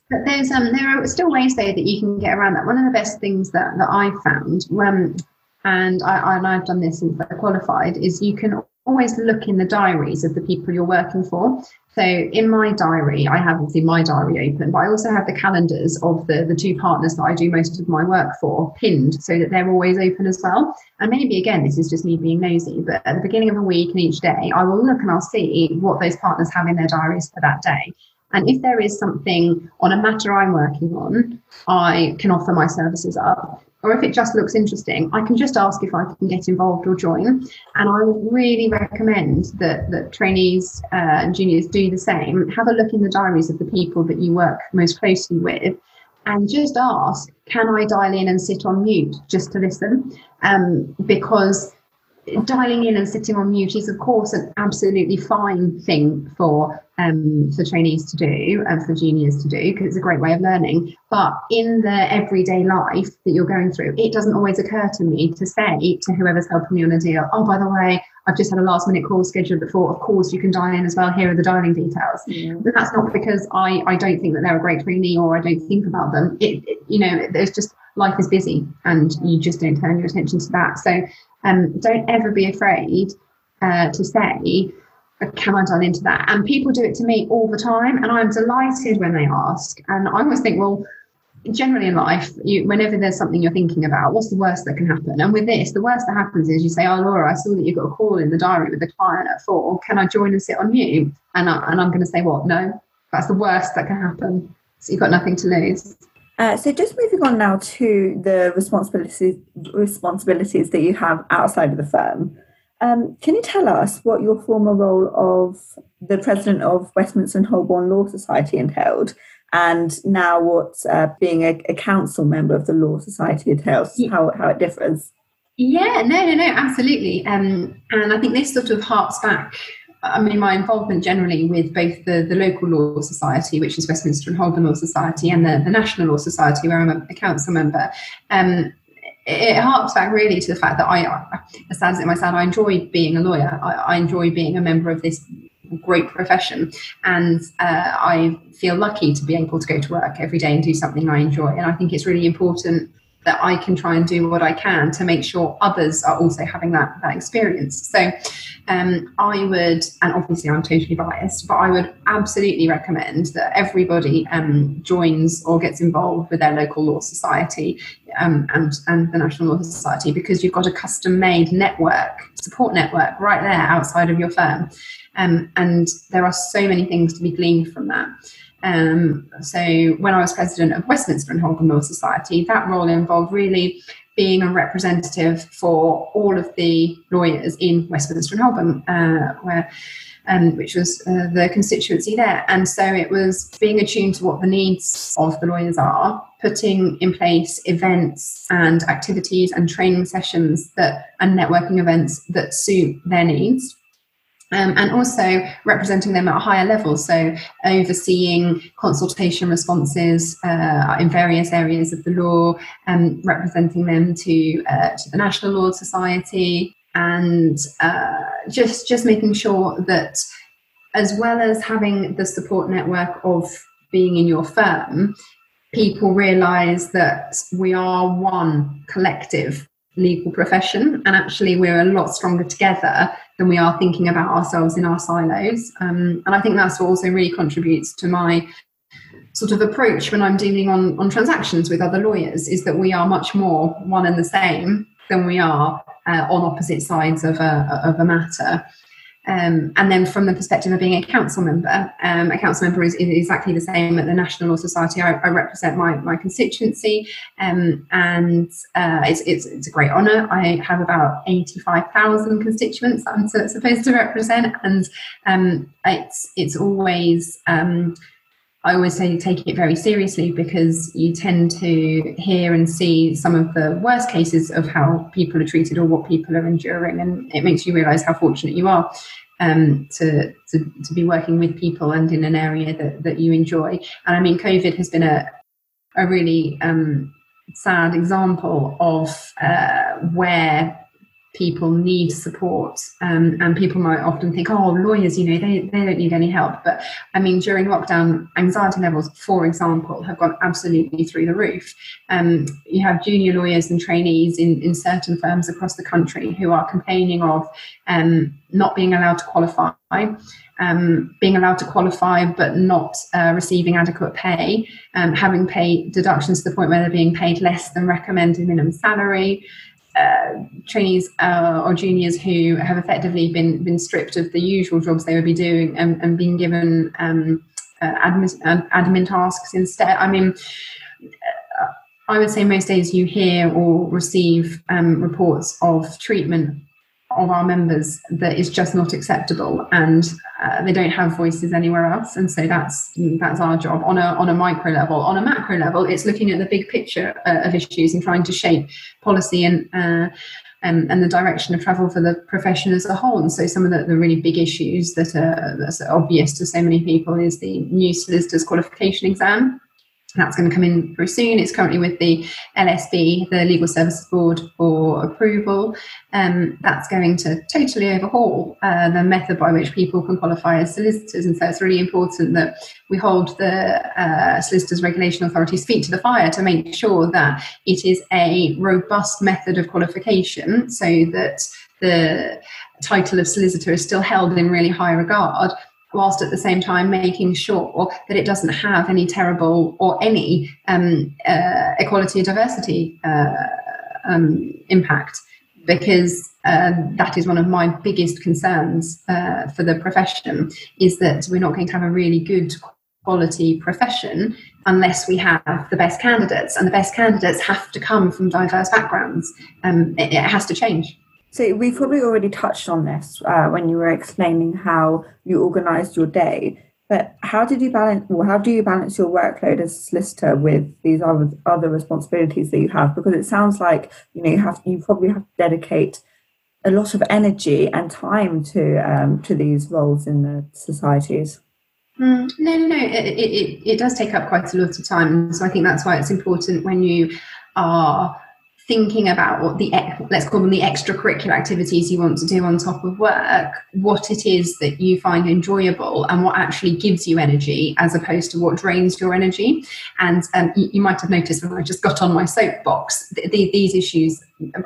But there's um there are still ways though that you can get around that. One of the best things that, that I found when and I and I've done this since I qualified is you can always look in the diaries of the people you're working for. So in my diary, I have obviously my diary open, but I also have the calendars of the, the two partners that I do most of my work for pinned so that they're always open as well. And maybe again, this is just me being nosy, but at the beginning of a week and each day, I will look and I'll see what those partners have in their diaries for that day. And if there is something on a matter I'm working on, I can offer my services up. Or if it just looks interesting, I can just ask if I can get involved or join. And I would really recommend that, that trainees uh, and juniors do the same. Have a look in the diaries of the people that you work most closely with and just ask, can I dial in and sit on mute just to listen? Um, because dialing in and sitting on mute is of course an absolutely fine thing for um, for trainees to do and for juniors to do because it's a great way of learning. But in the everyday life that you're going through it doesn't always occur to me to say to whoever's helping me on a deal oh by the way i've just had a last minute call scheduled before. Of course you can dial in as well. Here are the dialing details. But that's not because I, I don't think that they're a great trainee or I don't think about them. It, it- you know, there's just life is busy and you just don't turn your attention to that. So um, don't ever be afraid uh, to say, "Uh, can I dial into that? And people do it to me all the time, and I'm delighted when they ask. And I always think, well, generally in life, you, whenever there's something you're thinking about, what's the worst that can happen? And with this, the worst that happens is you say, "Oh, Laura, I saw that you got a call in the diary with a client at four. Can I join and sit on you?" And I, and I'm going to say, "What? No, that's the worst that can happen. So you've got nothing to lose." Uh, so just moving on now to the responsibilities responsibilities that you have outside of the firm. Um, can you tell us what your former role of the president of Westminster and Holborn Law Society entailed, and now what uh, being a, a council member of the Law Society entails? Yeah. How how it differs? Yeah, no, no, no, absolutely. Um, and I think this sort of harks back. I mean, my involvement generally with both the, the local law society, which is Westminster and Holborn Law Society, and the, the National Law Society, where I'm a, a council member, um, it, harks back really to the fact that I, as sad as it might sound, I enjoy being a lawyer. I, I enjoy being a member of this great profession, and uh, I feel lucky to be able to go to work every day and do something I enjoy. And I think it's really important that I can try and do what I can to make sure others are also having that, that experience. So um, I would, and obviously I'm totally biased, but I would absolutely recommend that everybody um, joins or gets involved with their local law society um, and, and the National Law Society because you've got a custom made network, support network right there outside of your firm. Um, and there are so many things to be gleaned from that. Um, so when I was president of Westminster and Holborn Law Society, that role involved really being a representative for all of the lawyers in Westminster and Holborn, uh, where um, which was uh, the constituency there. And so it was being attuned to what the needs of the lawyers are, putting in place events and activities and training sessions that and networking events that suit their needs um, and also representing them at a higher level. So, overseeing consultation responses uh, in various areas of the law, and um, representing them to uh, to the National Law Society, and uh, just just making sure that, as well as having the support network of being in your firm, people realise that we are one collective legal profession and actually we're a lot stronger together than we are thinking about ourselves in our silos. Um, and i think that's what also really contributes to my sort of approach when i'm dealing on, on transactions with other lawyers is that we are much more one and the same than we are uh, on opposite sides of a, of a matter um, and then from the perspective of being a council member, um, a council member is, is, exactly the same at the National Law Society. I, I represent my, my constituency um, and uh, it's, it's, it's, a great honour. I have about 85,000 constituents I'm supposed to represent and um, it's, it's always um, I always say take it very seriously because you tend to hear and see some of the worst cases of how people are treated or what people are enduring, and it makes you realise how fortunate you are um, to, to, to be working with people and in an area that, that you enjoy. And I mean, COVID has been a a really um, sad example of uh, where people need support. Um, and people might often think oh lawyers you know they, they don't need any help. But i mean during lockdown anxiety levels for example have gone absolutely through the roof. Um, you have junior lawyers and trainees in, in certain firms across the country who are complaining of um, not being allowed to qualify um, being allowed to qualify but not uh, receiving adequate pay, um, having pay deductions to the point where they're being paid less than recommended minimum salary, uh, trainees uh, or juniors who have effectively been been stripped of the usual jobs they would be doing and, and being given um, uh, admin, admin tasks instead. I mean, uh, I would say most days you hear or receive um, reports of treatment of our members that is just not acceptable and uh, they don't have voices anywhere else and so that's that's our job on a on a micro level on a macro level it's looking at the big picture uh, of issues and trying to shape policy and uh, and, and the direction of travel for the profession as a whole. And so, some of the, the really big issues that are that's obvious to so many people is the new solicitors qualification exam, that's going to come in very soon. It's currently with the LSB, the Legal Services Board, for approval. Um, that's going to totally overhaul uh, the method by which people can qualify as solicitors. And so it's really important that we hold the uh, Solicitors Regulation Authority's feet to the fire to make sure that it is a robust method of qualification so that the title of solicitor is still held in really high regard whilst at the same time making sure that it doesn't have any terrible or any um, uh, equality and diversity uh, um, impact. Because uh, that is one of my biggest concerns uh, for the profession is that we're not going to have a really good quality profession unless we have the best candidates. And the best candidates have to come from diverse backgrounds. Um, it, it has to change so we probably already touched on this uh, when you were explaining how you organised your day. But how did you balance? Well, how do you balance your workload as a solicitor with these other other responsibilities that you have? Because it sounds like you know you have you probably have to dedicate a lot of energy and time to um, to these roles in the societies. Mm, no, no, no. It, it, it does take up quite a lot of time. So I think that's why it's important when you are thinking about what the let's call them the extracurricular activities you want to do on top of work what it is that you find enjoyable and what actually gives you energy as opposed to what drains your energy. And um, you, you, might have noticed when i just got on my soapbox the, the, these issues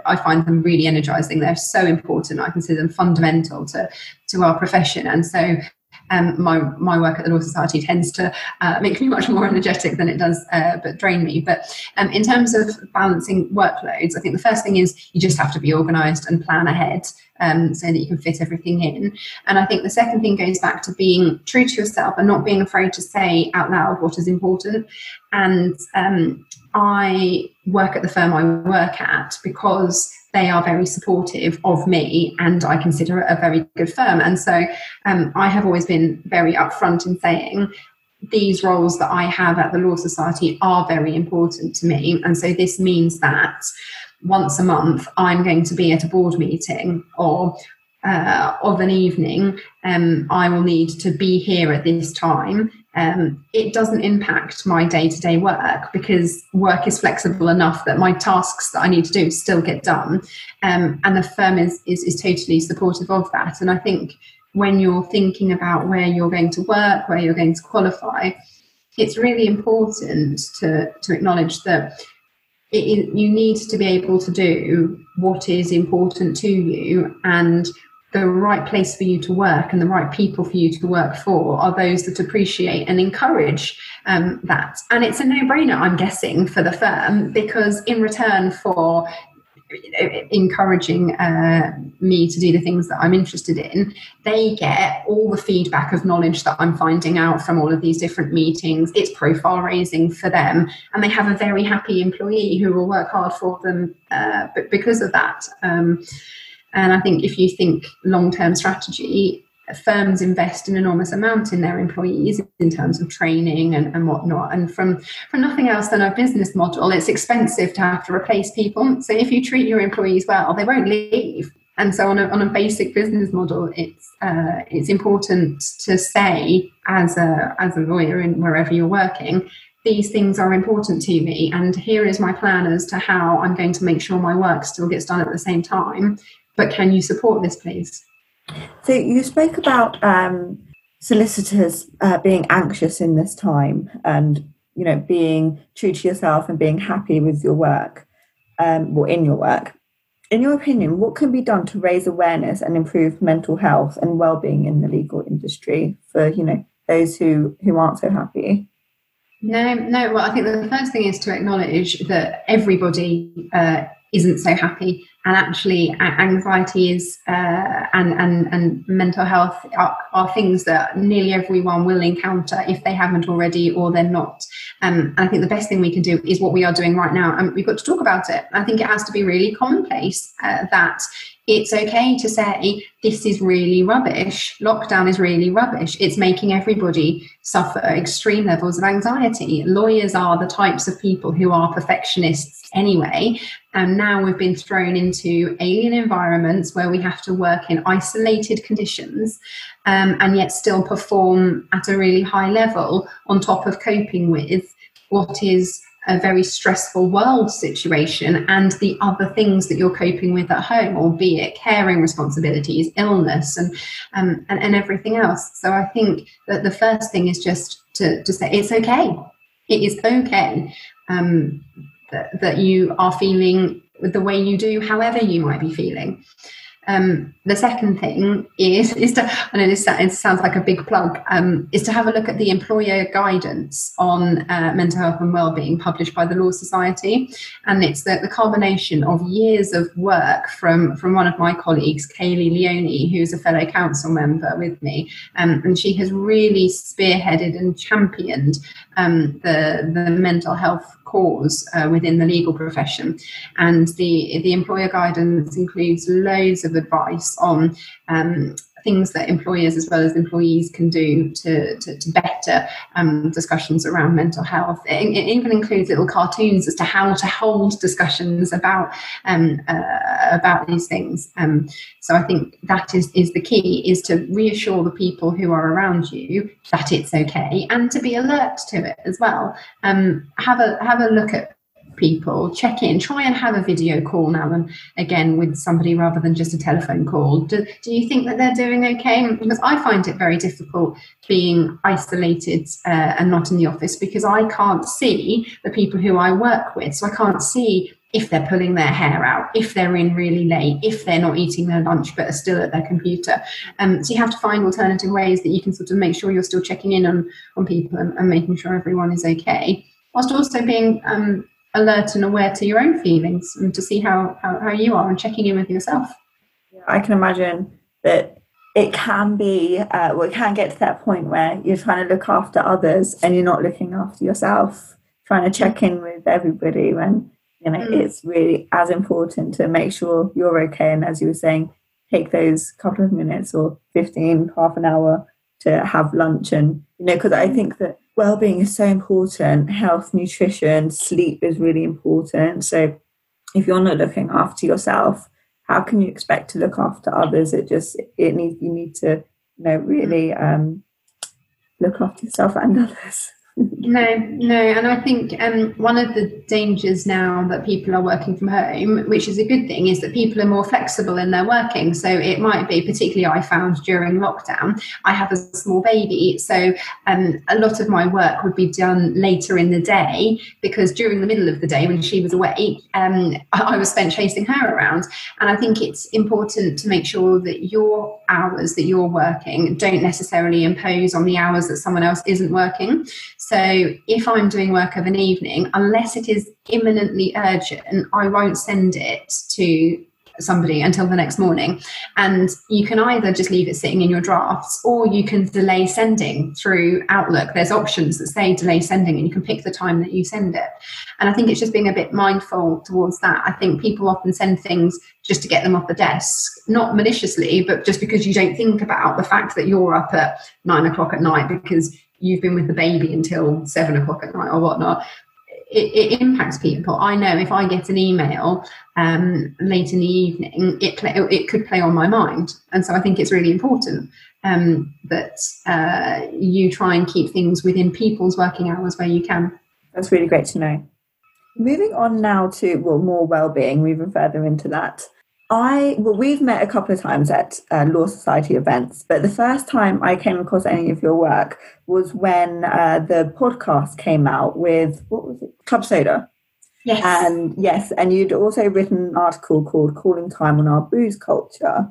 i find them really energizing. They're so important. I consider them fundamental to to our profession. And so um, my my work at the Law Society tends to uh, make me much more energetic than it does, uh, but drain me. But um, in terms of balancing workloads, I think the first thing is you just have to be organised and plan ahead. Um, so that you can fit everything in. And I think the second thing goes back to being true to yourself and not being afraid to say out loud what is important. And um, I work at the firm I work at because they are very supportive of me and I consider it a very good firm. And so um, I have always been very upfront in saying these roles that I have at the Law Society are very important to me. And so this means that once a month I'm going to be at a board meeting or uh, of an evening, um, I will need to be here at this time. Um, it doesn't impact my day to day work because work is flexible enough that my tasks that I need to do still get done. Um, and the firm is, is, is totally supportive of that. And I think when you're thinking about where you're going to work, where you're going to qualify, it's really important to, to acknowledge that it, you need to be able to do what is important to you and the right place for you to work and the right people for you to work for are those that appreciate and encourage um, that. And it's a no brainer, I'm guessing, for the firm because in return for encouraging uh, me to do the things that I'm interested in, they get all the feedback of knowledge that I'm finding out from all of these different meetings. It's profile raising for them, and they have a very happy employee who will work hard for them uh, because of that. Um, and I think if you think long term strategy, firms invest an enormous amount in their employees in terms of training and, and whatnot. And from, from nothing else than a business model, it's expensive to have to replace people. So if you treat your employees well, they won't leave. And so, on a, on a basic business model, it's uh, it's important to say as a as a lawyer in wherever you're working, these things are important to me, and here is my plan as to how I'm going to make sure my work still gets done at the same time. But can you support this, please? So you spoke about um, solicitors uh, being anxious in this time, and you know being true to yourself and being happy with your work, um, or in your work. In your opinion, what can be done to raise awareness and improve mental health and well-being in the legal industry for you know those who who aren't so happy? No, no. Well, I think the first thing is to acknowledge that everybody uh, isn't so happy and actually anxiety is uh, and, and and mental health are, are, things that nearly everyone will encounter if they haven't already or they're not. Um, and i think the best thing we can do is what we are doing right now. And we've got to talk about it. I think it has to be really commonplace uh, that it's okay to say this is really rubbish. Lockdown is really rubbish. It's making everybody suffer extreme levels of anxiety. Lawyers are the types of people who are perfectionists anyway. And now we've been thrown into alien environments where we have to work in isolated conditions um, and yet still perform at a really high level on top of coping with what is a very stressful world situation and the other things that you're coping with at home, albeit caring responsibilities, illness, and, um, and, and everything else. So I think that the first thing is just to, to say it's okay. It is okay um, that, that you are feeling the way you do, however you might be feeling. Um, the second thing is is to I know this sounds like a big plug um, is to have a look at the employer guidance on uh, mental health and well-being published by the Law Society, and it's the, the culmination of years of work from from one of my colleagues, Kayleigh Leonie, who's a fellow council member with me, um, and she has really spearheaded and championed um, the the mental health cause uh, within the legal profession. And the, the employer guidance includes loads of advice on um, things that employers as well as employees can do to, to, to better um, discussions around mental health. It, it, even includes little cartoons as to how to hold discussions about um, uh, about these things. Um, so I think that is, is the key, is to reassure the people who are around you that it's okay and to be alert to it as well. Um, have a have a look at people, check in, try and have a video call now and again with somebody rather than just a telephone call. Do, do you think that they're doing okay? Because I find it very difficult being isolated uh, and not in the office because I can't see the people who I work with. So I can't see if they're pulling their hair out, if they're in really late, if they're not eating their lunch but are still at their computer. Um, so you have to find alternative ways that you can sort of make sure you're still checking in on, on people and, and making sure everyone is okay, whilst also being um, alert and aware to your own feelings and to see how, how, how you are and checking in with yourself. I can imagine that it can be, uh, well, it can get to that point where you're trying to look after others and you're not looking after yourself, trying to check in with everybody when you know, Mm. it's really as important to make sure you're okay. And as you were saying, take those couple of minutes or 15, half an hour to have lunch. And, you know, because I think that well being is so important. Health, nutrition, sleep is really important. So if you're not looking after yourself, how can you expect to look after others? It just, it needs, you need to, you know, really um, look after yourself and others. No, no, and I think um, one of the dangers now that people are working from home, which is a good thing, is that people are more flexible in their working. So it might be, particularly I found during lockdown, I have a small baby, so um, a lot of my work would be done later in the day because during the middle of the day when she was awake, um, I I was spent chasing her around. And I think it's important to make sure that your hours that you're working don't necessarily impose on the hours that someone else isn't working. So if I'm doing work of an evening, unless it is imminently urgent, I won't send it to somebody until the next morning. And you can either just leave it sitting in your drafts or you can delay sending through Outlook. There's options that say delay sending and you can pick the time that you send it. And I think it's just being a bit mindful towards that. I think people often send things just to get them off the desk, not maliciously, but just because you don't think about the fact that you're up at nine o'clock at night because you've been with the baby until seven o'clock at night or whatnot. It, it impacts people. I know if I get an email um, late in the evening, it play, it could play on my mind, and so I think it's really important um, that uh, you try and keep things within people's working hours where you can. That's really great to know. Moving on now to well, more well-being, moving further into that. I well, we've met a couple of times at uh, Law Society events, but the first time I came across any of your work was when uh, the podcast came out with what was it, Club Soda, Yes. and yes, and you'd also written an article called "Calling Time on Our Booze Culture."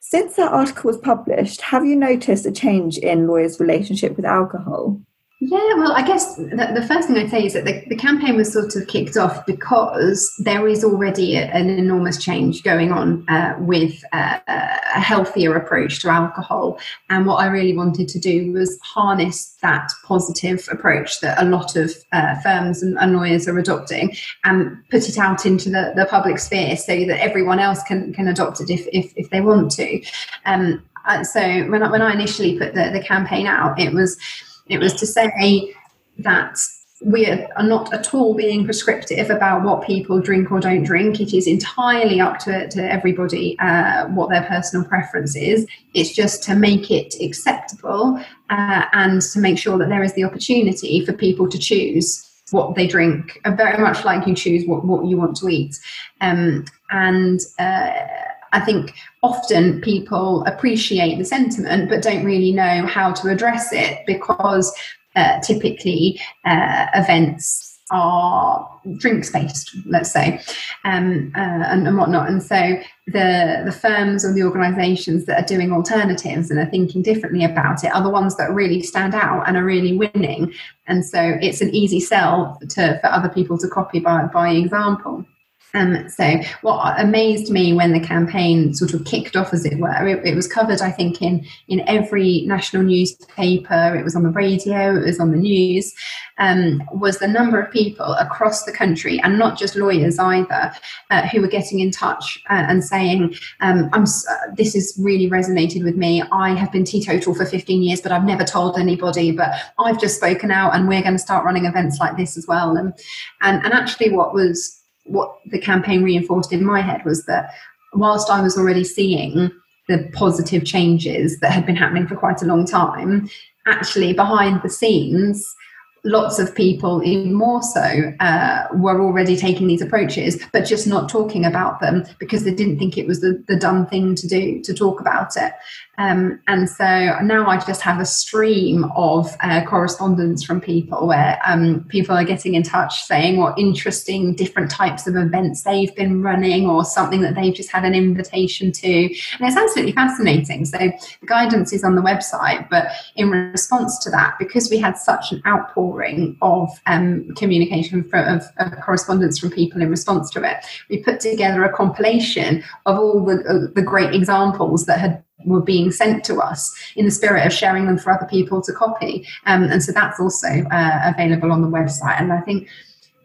Since that article was published, have you noticed a change in lawyers' relationship with alcohol? Yeah, well, I guess the, first thing I'd say is that the, the campaign was sort of kicked off because there is already a, an enormous change going on uh, with uh, a healthier approach to alcohol. And what I really wanted to do was harness that positive approach that a lot of uh, firms and, and lawyers are adopting and put it out into the, the public sphere so that everyone else can, can adopt it if, if, if they want to. Um, uh, so when I, when I initially put the, the campaign out, it was it was to say that we are not at all being prescriptive about what people drink or don't drink. It is entirely up to, to everybody uh, what their personal preference is. It's just to make it acceptable uh, and to make sure that there is the opportunity for people to choose what they drink, uh, very much like you choose what, what you want to eat. Um, and uh, I think often people appreciate the sentiment but don't really know how to address it because uh, typically uh, events are drinks based, let's say, um, uh, and, and whatnot. And so the the firms or the organisations that are doing alternatives and are thinking differently about it are the ones that really stand out and are really winning. And so it's an easy sell to for other people to copy by by example. Um, so what amazed me when the campaign sort of kicked off, as it were, it, it, was covered, I think, in in every national newspaper. It was on the radio. It was on the news. Um, was the number of people across the country, and not just lawyers either, uh, who were getting in touch uh, and saying, um, "I'm this has really resonated with me. I have been teetotal for 15 years, but I've never told anybody. But I've just spoken out, and we're going to start running events like this as well." And and, and actually, what was what the campaign reinforced in my head was that whilst I was already seeing the positive changes that had been happening for quite a long time, actually behind the scenes, lots of people, even more so, uh, were already taking these approaches, but just not talking about them because they didn't think it was the, the done thing to do to talk about it. Um, and so now I just have a stream of uh, correspondence from people where um, people are getting in touch saying what interesting different types of events they've been running or something that they've just had an invitation to. And it's absolutely fascinating. So the guidance is on the website, but in response to that, because we had such an outpouring of um, communication from, of, of, correspondence from people in response to it, we put together a compilation of all the, uh, the great examples that had were being sent to us in the spirit of sharing them for other people to copy. Um, and so that's also uh, available on the website. And I think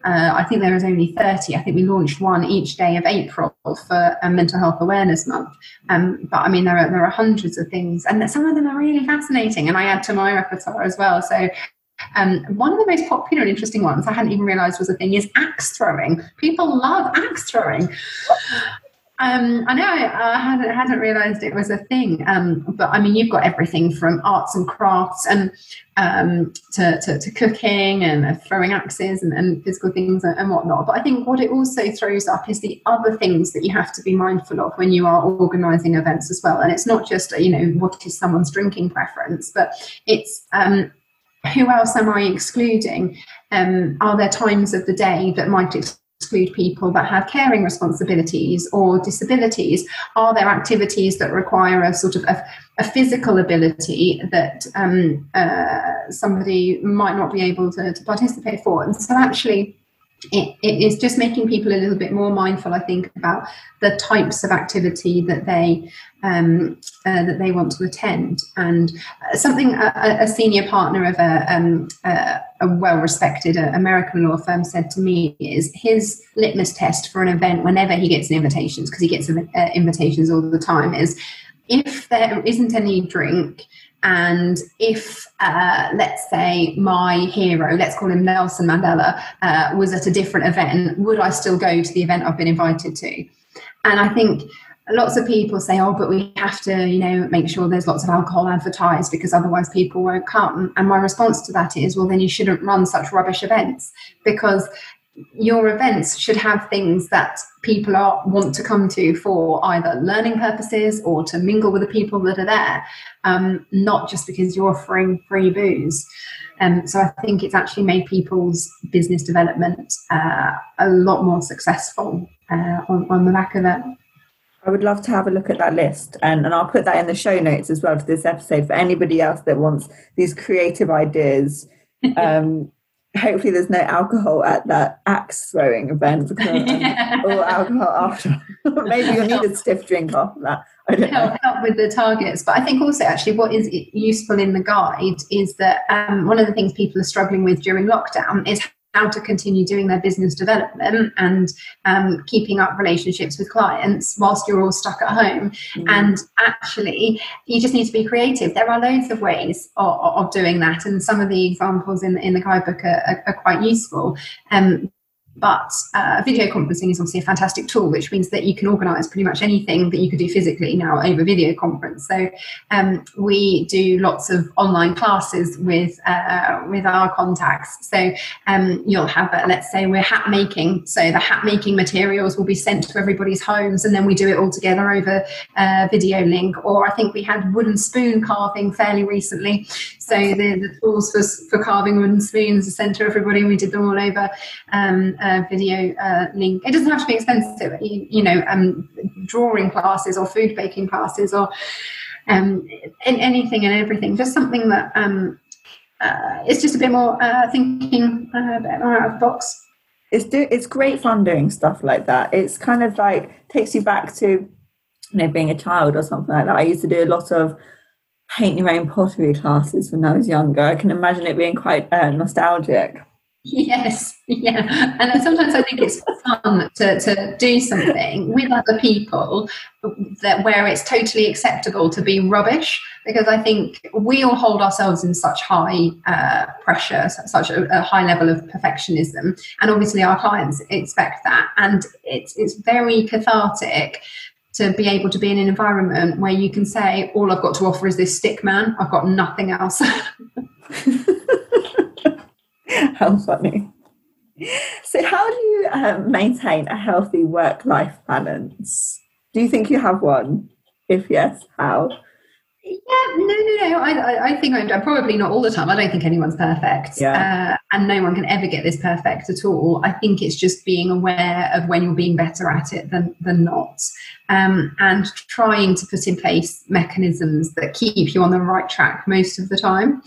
uh, I think there is only 30. I think we launched one each day of April for um, Mental Health Awareness Month. Um, but I mean, there are, there are hundreds of things, and some of them are really fascinating. And I add to my repertoire as well. So um, one of the most popular and interesting ones I hadn't even realised was a thing is axe throwing. People love axe throwing. Um, I know I, hadn't, hadn't realised it was a thing, um, but I mean, you've got everything from arts and crafts and um, to, to, to, cooking and uh, throwing axes and, and physical things and, and, whatnot. But I think what it also throws up is the other things that you have to be mindful of when you are organising events as well. And it's not just you know what is someone's drinking preference, but it's um, who else am I excluding? Um, are there times of the day that might exclude people that have caring responsibilities or disabilities? Are there activities that require a sort of a, a physical ability that um, uh, somebody might not be able to, to participate for? And so, actually, it, it is just making people a little bit more mindful, I think, about the types of activity that they um, uh, that they want to attend. And uh, something a, a, senior partner of a, um, a, a well-respected uh, American law firm said to me is his litmus test for an event whenever he gets invitations, because he gets uh, invitations all the time, is if there isn't any drink and if, uh, let's say, my hero, let's call him Nelson Mandela, uh, was at a different event, would I still go to the event I've been invited to? And I think lots of people say, oh, but we have to, you know, make sure there's lots of alcohol advertised because otherwise people won't come. And my response to that is, well, then you shouldn't run such rubbish events because your events should have things that people are want to come to for either learning purposes or to mingle with the people that are there, um, not just because you're offering free booze. Um, so I think it's actually made people's business development uh, a lot more successful uh, on, on the back of it. I would love to have a look at that list, and, and I'll put that in the show notes as well to this episode for anybody else that wants these creative ideas. Um, hopefully there's no alcohol at that axe throwing event because or alcohol after. Maybe you'll need a stiff drink after that. I don't help, know. help with the targets. But I think also actually what is useful in the guide is that um, one of the things people are struggling with during lockdown is how to continue doing their business development and um, keeping up relationships with clients whilst you're all stuck at home. Mm. And actually, you just need to be creative. There are loads of ways of, of doing that, and some of the examples in, in the guidebook are, are, are quite useful. Um, but uh, video conferencing is obviously a fantastic tool, which means that you can organise pretty much anything that you could do physically now over video conference. So um, we do lots of online classes with uh, with our contacts. So um, you'll have, a, let's say, we're hat making. So the hat making materials will be sent to everybody's homes, and then we do it all together over a video link. Or I think we had wooden spoon carving fairly recently. So the, the tools for, for carving wooden spoons are sent to everybody. And we did them all over. Um, video uh, link. It doesn't have to be expensive, you, you know, um, drawing classes or food baking classes or um, in anything and everything. Just something that um, uh, it's just a bit more uh, thinking uh, a bit more out of the box. It's do, it's great fun doing stuff like that. It's kind of like takes you back to you know being a child or something like that. I used to do a lot of paint your own pottery classes when I was younger. I can imagine it being quite uh, nostalgic. Yes, yeah. And sometimes I think it's fun to, to do something with other people that where it's totally acceptable to be rubbish because I think we all hold ourselves in such high uh, pressure, such a, a, high level of perfectionism, and obviously our clients expect that, and it's it's very cathartic to be able to be in an environment where you can say, "All I've got to offer is this stick man. I've got nothing else." how funny. So, how do you um, maintain a healthy work life balance? Do you think you have one? If yes, how? Yeah, no, no, no. I, I think I'm, probably not all the time. I don't think anyone's perfect. Yeah. Uh, and no one can ever get this perfect at all. I think it's just being aware of when you're being better at it than, than not. Um, and trying to put in place mechanisms that keep you on the right track most of the time.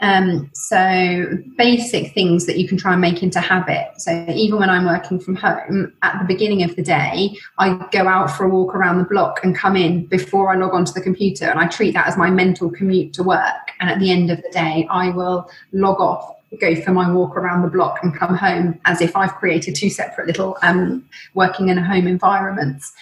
Um, so basic things that you can try and make into habit. So even when I'm working from home, at the beginning of the day, I go out for a walk around the block and come in before I log onto the computer, and I treat that as my mental commute to work. And at the end of the day, I will log off go for my walk around the block and come home as if I've created two separate little um, working in a home environments.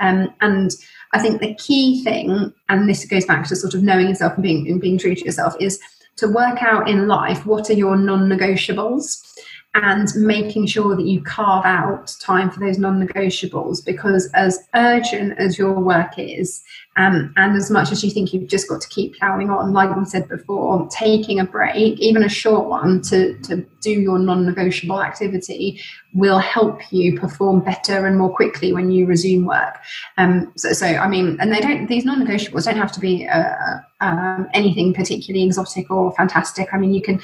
Um, and I think the key thing, and this goes back to sort of knowing yourself and being, and being true to yourself, is to work out in life what are your non negotiables and making sure that you carve out time for those non negotiables because, as urgent as your work is, um, and as much as you think you've just got to keep ploughing on, like we said before, taking a break, even a short one, to, to do your non negotiable activity will help you perform better and more quickly when you resume work. Um, so, so, I mean, and they don't, these non negotiables don't have to be uh, um, anything particularly exotic or fantastic. I mean, you can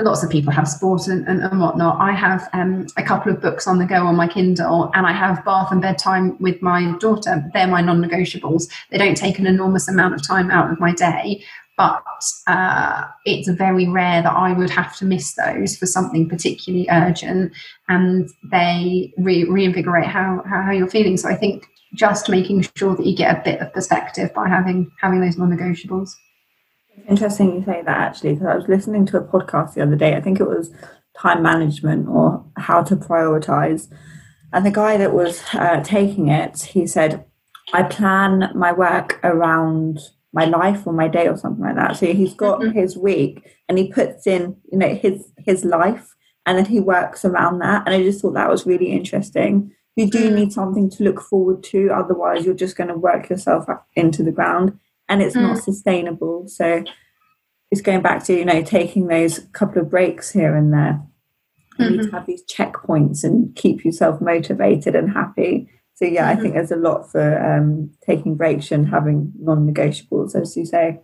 lots of people have sport and, and, and whatnot. I have um, a couple of books on the go on my Kindle, and I have bath and bedtime with my daughter. They're my non negotiables. They don't take an enormous amount of time out of my day, but uh, it's very rare that I would have to miss those for something particularly urgent, and they re- reinvigorate how, how, how you're feeling. So I think just making sure that you get a bit of perspective by having having those non negotiables. Interesting you say that actually, because I was listening to a podcast the other day. I think it was time management or how to prioritize. And the guy that was uh, taking it, he said, I plan my work around my life or my day or something like that. So he's got mm-hmm. his week and he puts in, you know, his his life and then he works around that. And I just thought that was really interesting. You do mm. need something to look forward to, otherwise you're just going to work yourself into the ground and it's mm. not sustainable. So it's going back to, you know, taking those couple of breaks here and there. You mm-hmm. need to mm-hmm. have these checkpoints and keep yourself motivated and happy. So yeah, mm-hmm. I think there's a lot for um, taking breaks and having non-negotiables, as you say.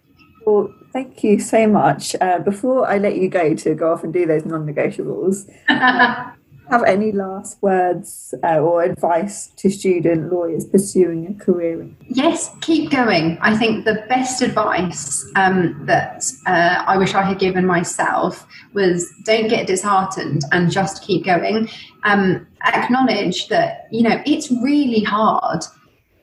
Well, thank you so much. Uh, before I let you go to go off and do those non-negotiables, have any last words uh, or advice to student lawyers pursuing a career in? Yes, keep going. I think the best advice um, that uh, I wish I had given myself was don't get disheartened and just keep going. Um, acknowledge that, you know, it's really hard.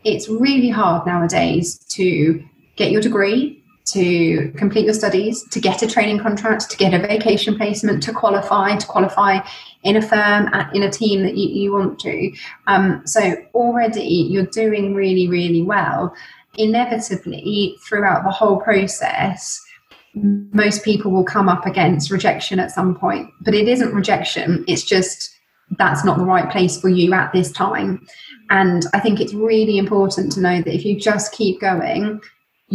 It's really hard nowadays to get your degree, to complete your studies, to get a training contract, to get a vacation placement, to qualify, to qualify in a firm, in a team that you, you want to. Um, so already you're doing really, really well. Inevitably, throughout the whole process, most people will come up against rejection at some point, but it isn't rejection, it's just that's not the right place for you at this time. And I think it's really important to know that if you just keep going,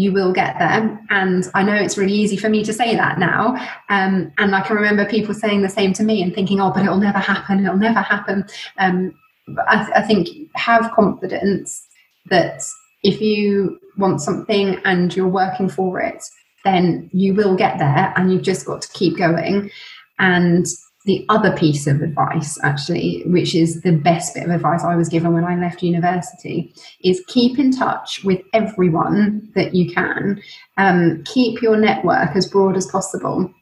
you will get there. And I know it's really easy for me to say that now. Um, and I can remember people saying the same to me and thinking, oh, but it'll never happen, it'll never happen. Um, I, th- I think have confidence that if you want something and you're working for it, then you will get there and you've just got to keep going. And the other piece of advice, actually, which is the best bit of advice I was given when I left university, is keep in touch with everyone that you can. Um, keep your network as broad as possible.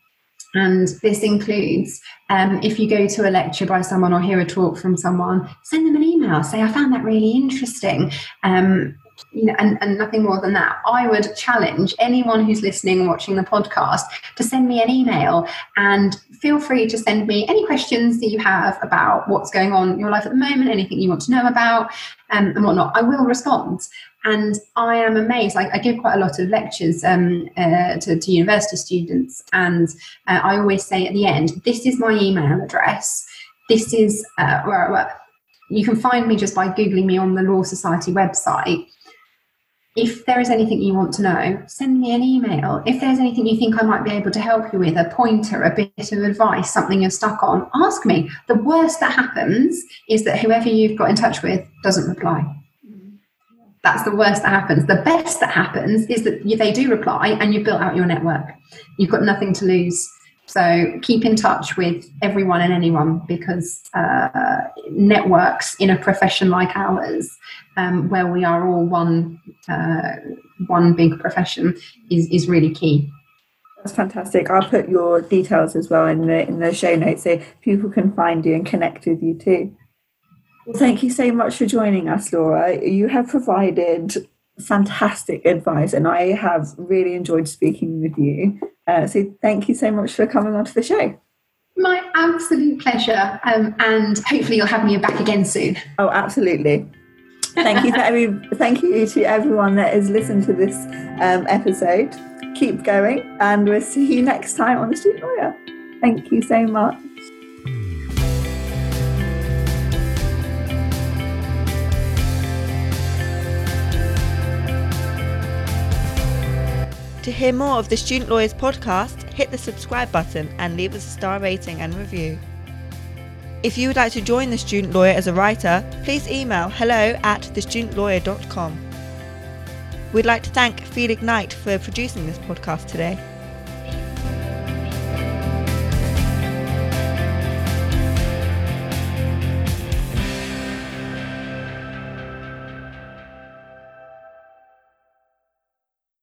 And this includes um, if you go to a lecture by someone or hear a talk from someone, send them an email. Say, I found that really interesting. Um, you know, and, and nothing more than that. I would challenge anyone who's listening and watching the podcast to send me an email and feel free to send me any questions that you have about what's going on in your life at the moment, anything you want to know about, um, and whatnot. I will respond. And I am amazed. I, I give quite a lot of lectures um, uh, to, to, university students, and uh, I always say at the end, "This is my email address. This is uh, where, where you can find me just by googling me on the Law Society website." If there is anything you want to know, send me an email. If there's anything you think I might be able to help you with, a pointer, a bit of advice, something you're stuck on, ask me. The worst that happens is that whoever you've got in touch with doesn't reply. That's the worst that happens. The best that happens is that they do reply and you've built out your network. You've got nothing to lose. So keep in touch with everyone and anyone because uh, networks in a profession like ours um, where we are all one uh, one big profession is, is really key. That's fantastic. I'll put your details as well in the in the show notes so people can find you and connect with you too. Well, thank you so much for joining us, Laura. You have provided fantastic advice, and I have really enjoyed speaking with you. Uh, so, thank you so much for coming onto the show. My absolute pleasure, um, and hopefully you'll have me back again soon. Oh, absolutely. Thank you for every. Thank you to everyone that has listened to this um, episode. Keep going, and we'll see you next time on the Student Lawyer. Thank you so much. To hear more of the Student Lawyers podcast, hit the subscribe button and leave us a star rating and review. If you would like to join the Student Lawyer as a writer, please email hello at thestudentlawyer.com. We'd like to thank Felix Knight for producing this podcast today.